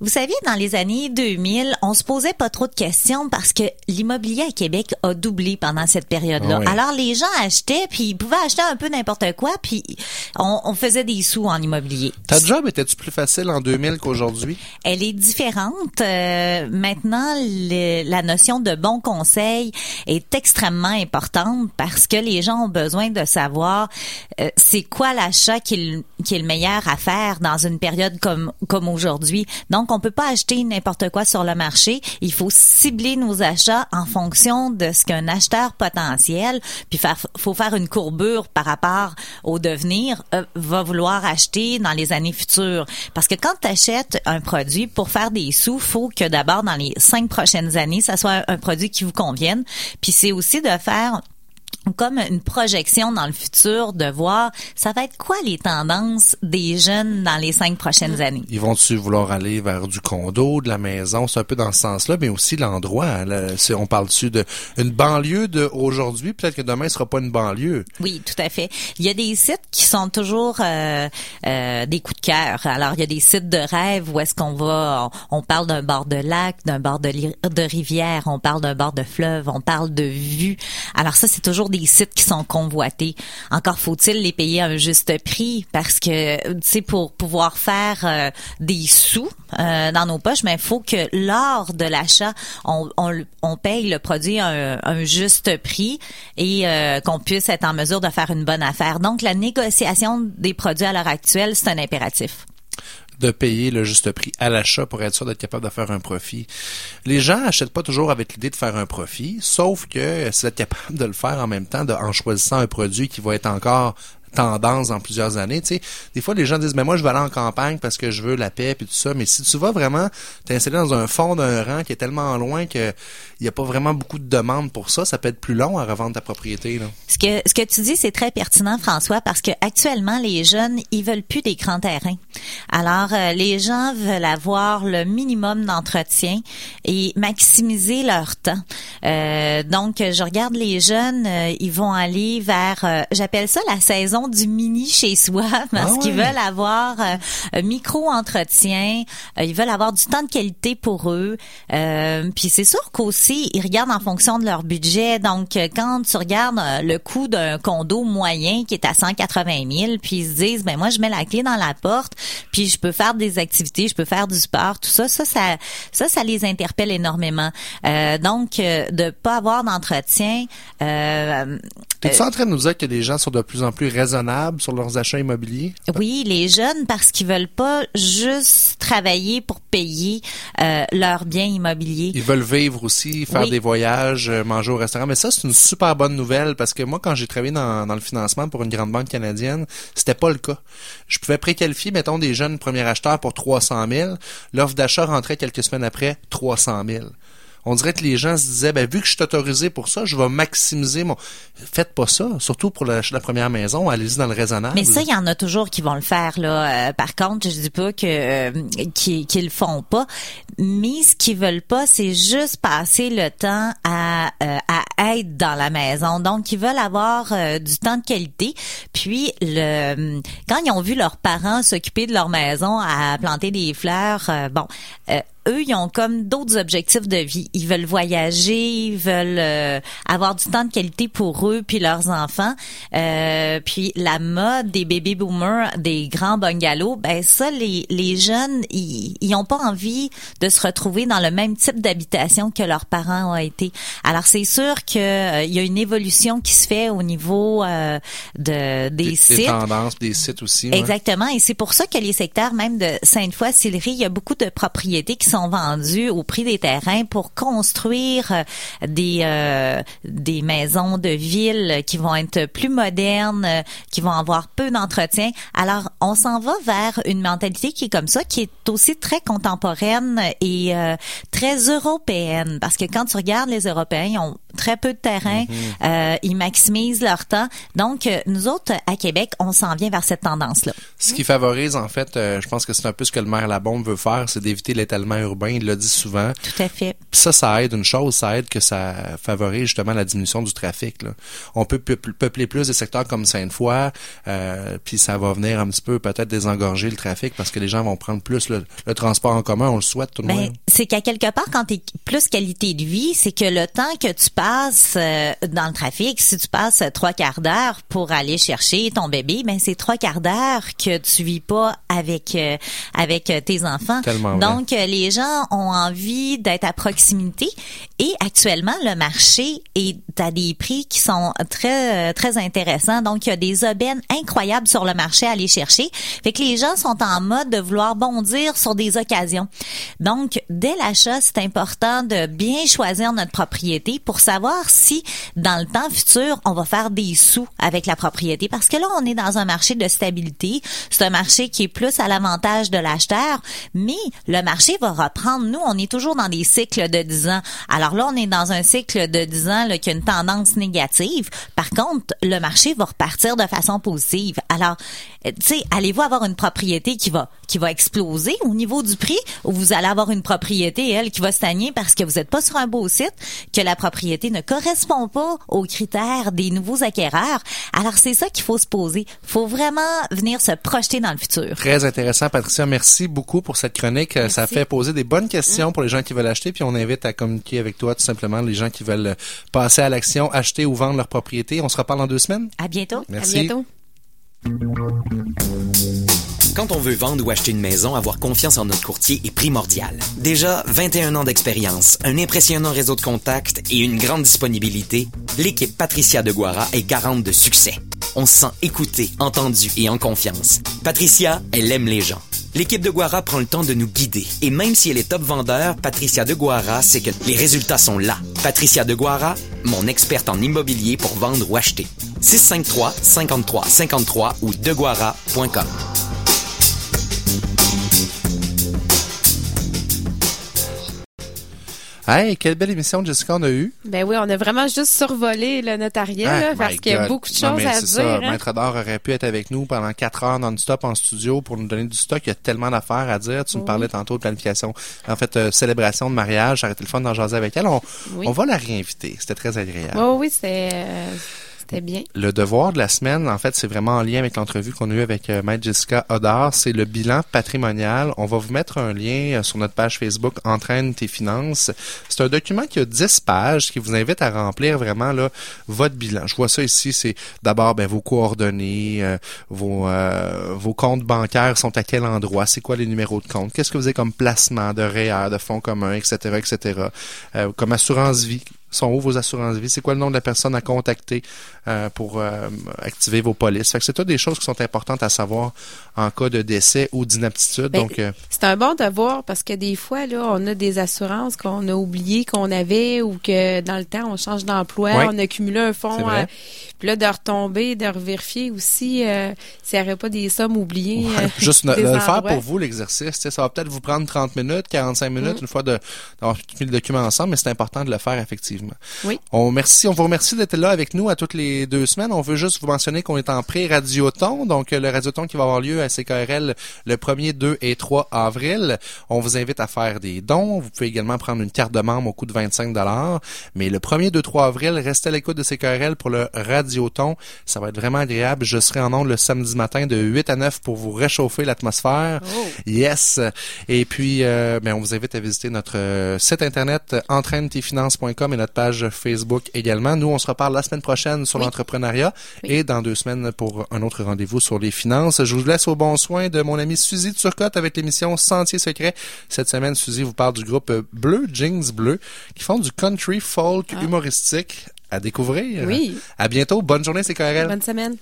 Speaker 14: vous savez dans les années 2000, on se posait pas trop de questions parce que l'immobilier à Québec a doublé pendant cette période-là.
Speaker 15: Ah.
Speaker 14: Alors les gens achetaient puis ils pouvaient acheter un peu n'importe quoi puis on, on faisait des sous en immobilier.
Speaker 2: Ta job était-tu plus facile en 2000 qu'aujourd'hui?
Speaker 14: Elle est différente. Euh, maintenant, le- la notion de bon conseil est extrêmement importante parce que les gens ont besoin de savoir euh, c'est quoi l'achat qui, est le- meilleur à faire dans une période comme comme aujourd'hui. Donc, on peut pas acheter n'importe quoi sur le marché. Il faut cibler nos achats en fonction de ce qu'un acheteur potentiel, puis faire faut faire une courbure par rapport au devenir euh, va vouloir acheter dans les années futures. Parce que quand tu achètes un produit pour faire des sous, faut que d'abord dans les cinq prochaines années, ça soit un produit qui vous convienne. Puis c'est aussi de faire comme une projection dans le futur de voir ça va être quoi les tendances des jeunes dans les cinq prochaines années?
Speaker 2: Ils vont-tu vouloir aller vers du condo, de la maison, c'est un peu dans ce sens-là, mais aussi l'endroit. hein, si on parle dessus de une banlieue de aujourd'hui, peut-être que demain ce sera pas une banlieue.
Speaker 14: Oui, tout à fait. Il y a des sites qui sont toujours euh, euh, des coups de cœur. Alors, il y a des sites de rêve où est-ce qu'on va, on, on parle d'un bord de lac, d'un bord de, de rivière, on parle d'un bord de fleuve, on parle de vue. Alors ça, c'est toujours des sites qui sont convoités. Encore faut-il les payer à un juste prix parce que, tu pour pouvoir faire euh, des sous euh, dans nos poches, mais il faut que lors de l'achat, on, on, paye le produit à un, un juste prix et euh, qu'on puisse être en mesure de faire une bonne affaire. Donc, la négociation des produits à l'heure actuelle, c'est un impératif
Speaker 2: de payer le juste prix à l'achat pour être sûr d'être capable de faire un profit. Les gens achètent pas toujours avec l'idée de faire un profit, sauf que c'est d'être capable de le faire en même temps en choisissant un produit qui va être encore tendance dans plusieurs années. Tu sais, des fois, les gens disent, mais moi, je vais aller en campagne parce que je veux la paix et tout ça. Mais si tu vas vraiment t'installer dans un fond d'un rang qui est tellement loin que il n'y a pas vraiment beaucoup de demandes pour ça, ça peut être plus long à revendre ta propriété. Là.
Speaker 14: Ce que ce que tu dis, c'est très pertinent, François, parce que actuellement, les jeunes, ils veulent plus des grands terrains. Alors, euh, les gens veulent avoir le minimum d'entretien et maximiser leur temps. Euh, donc, je regarde les jeunes, euh, ils vont aller vers, j'appelle ça la saison du mini chez soi, parce
Speaker 15: Ah
Speaker 14: qu'ils
Speaker 15: ouais.
Speaker 14: veulent avoir euh, un micro-entretien, euh, ils veulent avoir du temps de qualité pour eux. Euh, puis c'est sûr qu'aussi, ils regardent en fonction de leur budget. Donc, euh, quand tu regardes euh, le coût d'un condo moyen qui est à 180 000, puis ils se disent, ben moi, je mets la clé dans la porte, puis je peux faire des activités, je peux faire du sport, tout ça, ça, ça, ça, ça les interpelle énormément. Euh, donc, euh, de pas avoir d'entretien. Euh,
Speaker 2: en train de nous dire que les gens sont de plus en plus raisonnables sur leurs achats immobiliers?
Speaker 14: Oui, les jeunes parce qu'ils veulent pas juste travailler pour payer euh, leurs biens immobiliers.
Speaker 2: Ils veulent vivre aussi, faire
Speaker 14: Oui.
Speaker 2: des voyages, euh, manger au restaurant. Mais ça, c'est une super bonne nouvelle parce que moi, quand j'ai travaillé dans, dans le financement pour une grande banque canadienne, c'était pas le cas. Je pouvais préqualifier, mettons, des jeunes premiers acheteurs pour 300 000. L'offre d'achat rentrait quelques semaines après 300 000. On dirait que les gens se disaient, ben, vu que je suis autorisé pour ça, je vais maximiser mon... Faites pas ça, surtout pour la, première maison, allez-y dans le raisonnable.
Speaker 14: Mais ça, il y en a toujours qui vont le faire là. Euh, par contre, je dis pas que euh, qu'ils qu'ils le font pas, mais ce qu'ils veulent pas, c'est juste passer le temps à euh, à être dans la maison. Donc, ils veulent avoir du temps de qualité. Puis, le quand ils ont vu leurs parents s'occuper de leur maison à planter des fleurs, bon. Eux, ils ont comme d'autres objectifs de vie. Ils veulent voyager, ils veulent euh, avoir du temps de qualité pour eux puis leurs enfants. Euh, puis la mode des baby boomers, des grands bungalows, ben ça, les, les jeunes, ils, ils ont pas envie de se retrouver dans le même type d'habitation que leurs parents ont été. Alors c'est sûr que euh, il y a une évolution qui se fait au niveau euh, de des,
Speaker 2: des,
Speaker 14: sites.
Speaker 2: des tendances, des sites aussi. ouais.
Speaker 14: Exactement, et c'est pour ça que les secteurs même de Sainte-Foy-Sillery, il y a beaucoup de propriétés qui sont vendues au prix des terrains pour construire euh, des euh, des maisons de ville qui vont être plus modernes, euh, qui vont avoir peu d'entretien. Alors, on s'en va vers une mentalité qui est comme ça, qui est aussi très contemporaine et euh, très européenne, parce que quand tu regardes les Européens, ils ont très peu de terrain, euh, ils maximisent leur temps. Donc, euh, nous autres, à Québec, on s'en vient vers cette tendance-là.
Speaker 2: Ce qui favorise, en fait, euh, je pense que c'est un peu ce que le maire Labombe veut faire, c'est d'éviter l'étalement urbain. Il l'a dit souvent.
Speaker 14: Tout à fait.
Speaker 2: Puis ça, ça aide une chose, ça aide que ça favorise justement la diminution du trafic. Là. On peut peupler plus des secteurs comme Sainte-Foy, puis ça va venir un petit peu peut-être désengorger le trafic parce que les gens vont prendre plus le, le transport en commun. On le souhaite tout le
Speaker 14: Ben,
Speaker 2: monde.
Speaker 14: c'est qu'à quelque part, quand tu plus qualité de vie, c'est que le temps que tu passes euh, dans le trafic, si tu passes trois quarts d'heure pour aller chercher ton bébé, ben c'est trois quarts d'heure que tu vis pas avec euh, avec euh, tes enfants.
Speaker 2: Tellement vrai.
Speaker 14: Donc euh, les gens ont envie d'être à proximité et actuellement le marché est à des prix qui sont très euh, très intéressants. Donc il y a des aubaines incroyables sur le marché à aller chercher. Fait que les gens sont en mode de vouloir bondir sur des occasions. Donc dès l'achat, c'est important de bien choisir notre propriété pour savoir savoir si dans le temps futur, on va faire des sous avec la propriété parce que là, on est dans un marché de stabilité. C'est un marché qui est plus à l'avantage de l'acheteur, mais le marché va reprendre. Nous, on est toujours dans des cycles de 10 ans. Alors là, on est dans un cycle de 10 ans là, qui a une tendance négative. Par contre, le marché va repartir de façon positive. Alors, euh, tu sais, allez-vous avoir une propriété qui va qui va exploser au niveau du prix ou vous allez avoir une propriété elle qui va stagner parce que vous n'êtes pas sur un beau site, que la propriété ne correspond pas aux critères des nouveaux acquéreurs. Alors c'est ça qu'il faut se poser. Faut vraiment venir se projeter dans le futur.
Speaker 2: Très intéressant, Patricia. Merci beaucoup pour cette chronique. Ça fait poser des bonnes questions pour les gens qui veulent acheter, puis on invite à communiquer avec toi tout simplement les gens qui veulent passer à l'action, acheter ou vendre leur propriété. On se reparle dans deux semaines.
Speaker 14: À bientôt.
Speaker 2: Merci.
Speaker 14: À bientôt.
Speaker 5: Quand on veut vendre ou acheter une maison, avoir confiance en notre courtier est primordial. Déjà 21 ans d'expérience, un impressionnant réseau de contacts et une grande disponibilité, l'équipe Patricia de Guara est garante de succès. On se sent écouté, entendu et en confiance. Patricia, elle aime les gens. L'équipe de Guara prend le temps de nous guider. Et même si elle est top vendeur, Patricia de Guara sait que les résultats sont là. Patricia de Guara, mon experte en immobilier pour vendre ou acheter. 653 53 53 ou deguara.com.
Speaker 2: Hey, quelle belle émission, Jessica, on a eu.
Speaker 3: Ben oui, on a vraiment juste survolé le notariat, là, parce qu'il y a beaucoup de
Speaker 2: Non,
Speaker 3: choses
Speaker 2: mais
Speaker 3: à
Speaker 2: c'est
Speaker 3: dire.
Speaker 2: ça.
Speaker 3: hein.
Speaker 2: Maître Ador aurait pu être avec nous pendant quatre heures non-stop en studio pour nous donner du stock. Il y a tellement d'affaires à dire. Tu me
Speaker 3: Oui.
Speaker 2: parlais tantôt de planification, en fait, euh, célébration de mariage. J'aurais été le fun d'en jaser avec elle. On,
Speaker 3: Oui.
Speaker 2: on va la réinviter. C'était très agréable.
Speaker 3: Oh oui, euh,
Speaker 2: Le devoir de la semaine, en fait, c'est vraiment en lien avec l'entrevue qu'on a eue avec euh, Maître Jessica. C'est le bilan patrimonial. On va vous mettre un lien euh, sur notre page Facebook Entraîne tes finances. C'est un document qui a 10 pages qui vous invite à remplir vraiment là votre bilan. Je vois ça ici, c'est d'abord ben, vos coordonnées, euh, vos, euh, vos comptes bancaires sont à quel endroit, c'est quoi les numéros de compte, qu'est-ce que vous avez comme placement de REER, de fonds communs, etc., etc., Euh, comme assurance vie sont où vos assurances vie, c'est quoi le nom de la personne à contacter euh, pour euh, activer vos polices? C'est toutes des choses qui sont importantes à savoir en cas de décès ou d'inaptitude.
Speaker 3: Ben,
Speaker 2: Donc, euh,
Speaker 3: C'est un bon devoir parce que des fois, là, on a des assurances qu'on a oublié qu'on avait ou que dans le temps, on change d'emploi,
Speaker 2: Ouais.
Speaker 3: on a cumulé un fonds. Puis là, de retomber, de revérifier aussi s'il n'y aurait pas des sommes oubliées.
Speaker 2: Ouais, juste de le faire pour vous, l'exercice. Ça va peut-être vous prendre 30 minutes, 45 minutes,
Speaker 3: Mm.
Speaker 2: une fois d'avoir mis le document ensemble, mais c'est important de le faire effectivement.
Speaker 3: Oui.
Speaker 2: On, merci, on vous remercie d'être là avec nous à toutes les deux semaines. On veut juste vous mentionner qu'on est en pré-radioton, donc euh, le radioton qui va avoir lieu à CKRL le 1er, 2 et 3 avril. On vous invite à faire des dons. Vous pouvez également prendre une carte de membre au coût de 25 Mais le 1er, 2, 3 avril, restez à l'écoute de CKRL pour le radioton. Ça va être vraiment agréable. Je serai en ondes le samedi matin de 8 à 9 pour vous réchauffer l'atmosphère. Yes. Et puis, euh, ben, on vous invite à visiter notre euh, site internet entraîne-tes-finances.com et notre page Facebook également. Nous, on se reparle la semaine prochaine sur l'entrepreneuriat et dans deux semaines pour un autre rendez-vous sur les finances. Je vous laisse au bon soin de mon ami Suzy Turcotte avec l'émission Sentier secret. Cette semaine, Suzy vous parle du groupe Bleu Jeans Bleu qui font du country folk humoristique à découvrir.
Speaker 3: Oui.
Speaker 2: À bientôt. Bonne journée, c'est.
Speaker 3: Bonne semaine.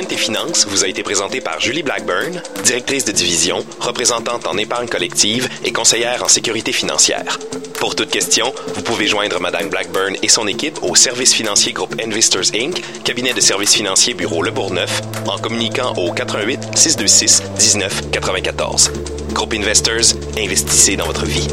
Speaker 1: Entraîne tes finances vous a été présenté par Julie Blackburn, directrice de division, représentante en épargne collective et conseillère en sécurité financière. Pour toute question, vous pouvez joindre Madame Blackburn et son équipe au service financier groupe Investors Inc., cabinet de services financiers bureau Le Bourgneuf, en communiquant au 88 626 19 94. Groupe Investors, investissez dans votre vie.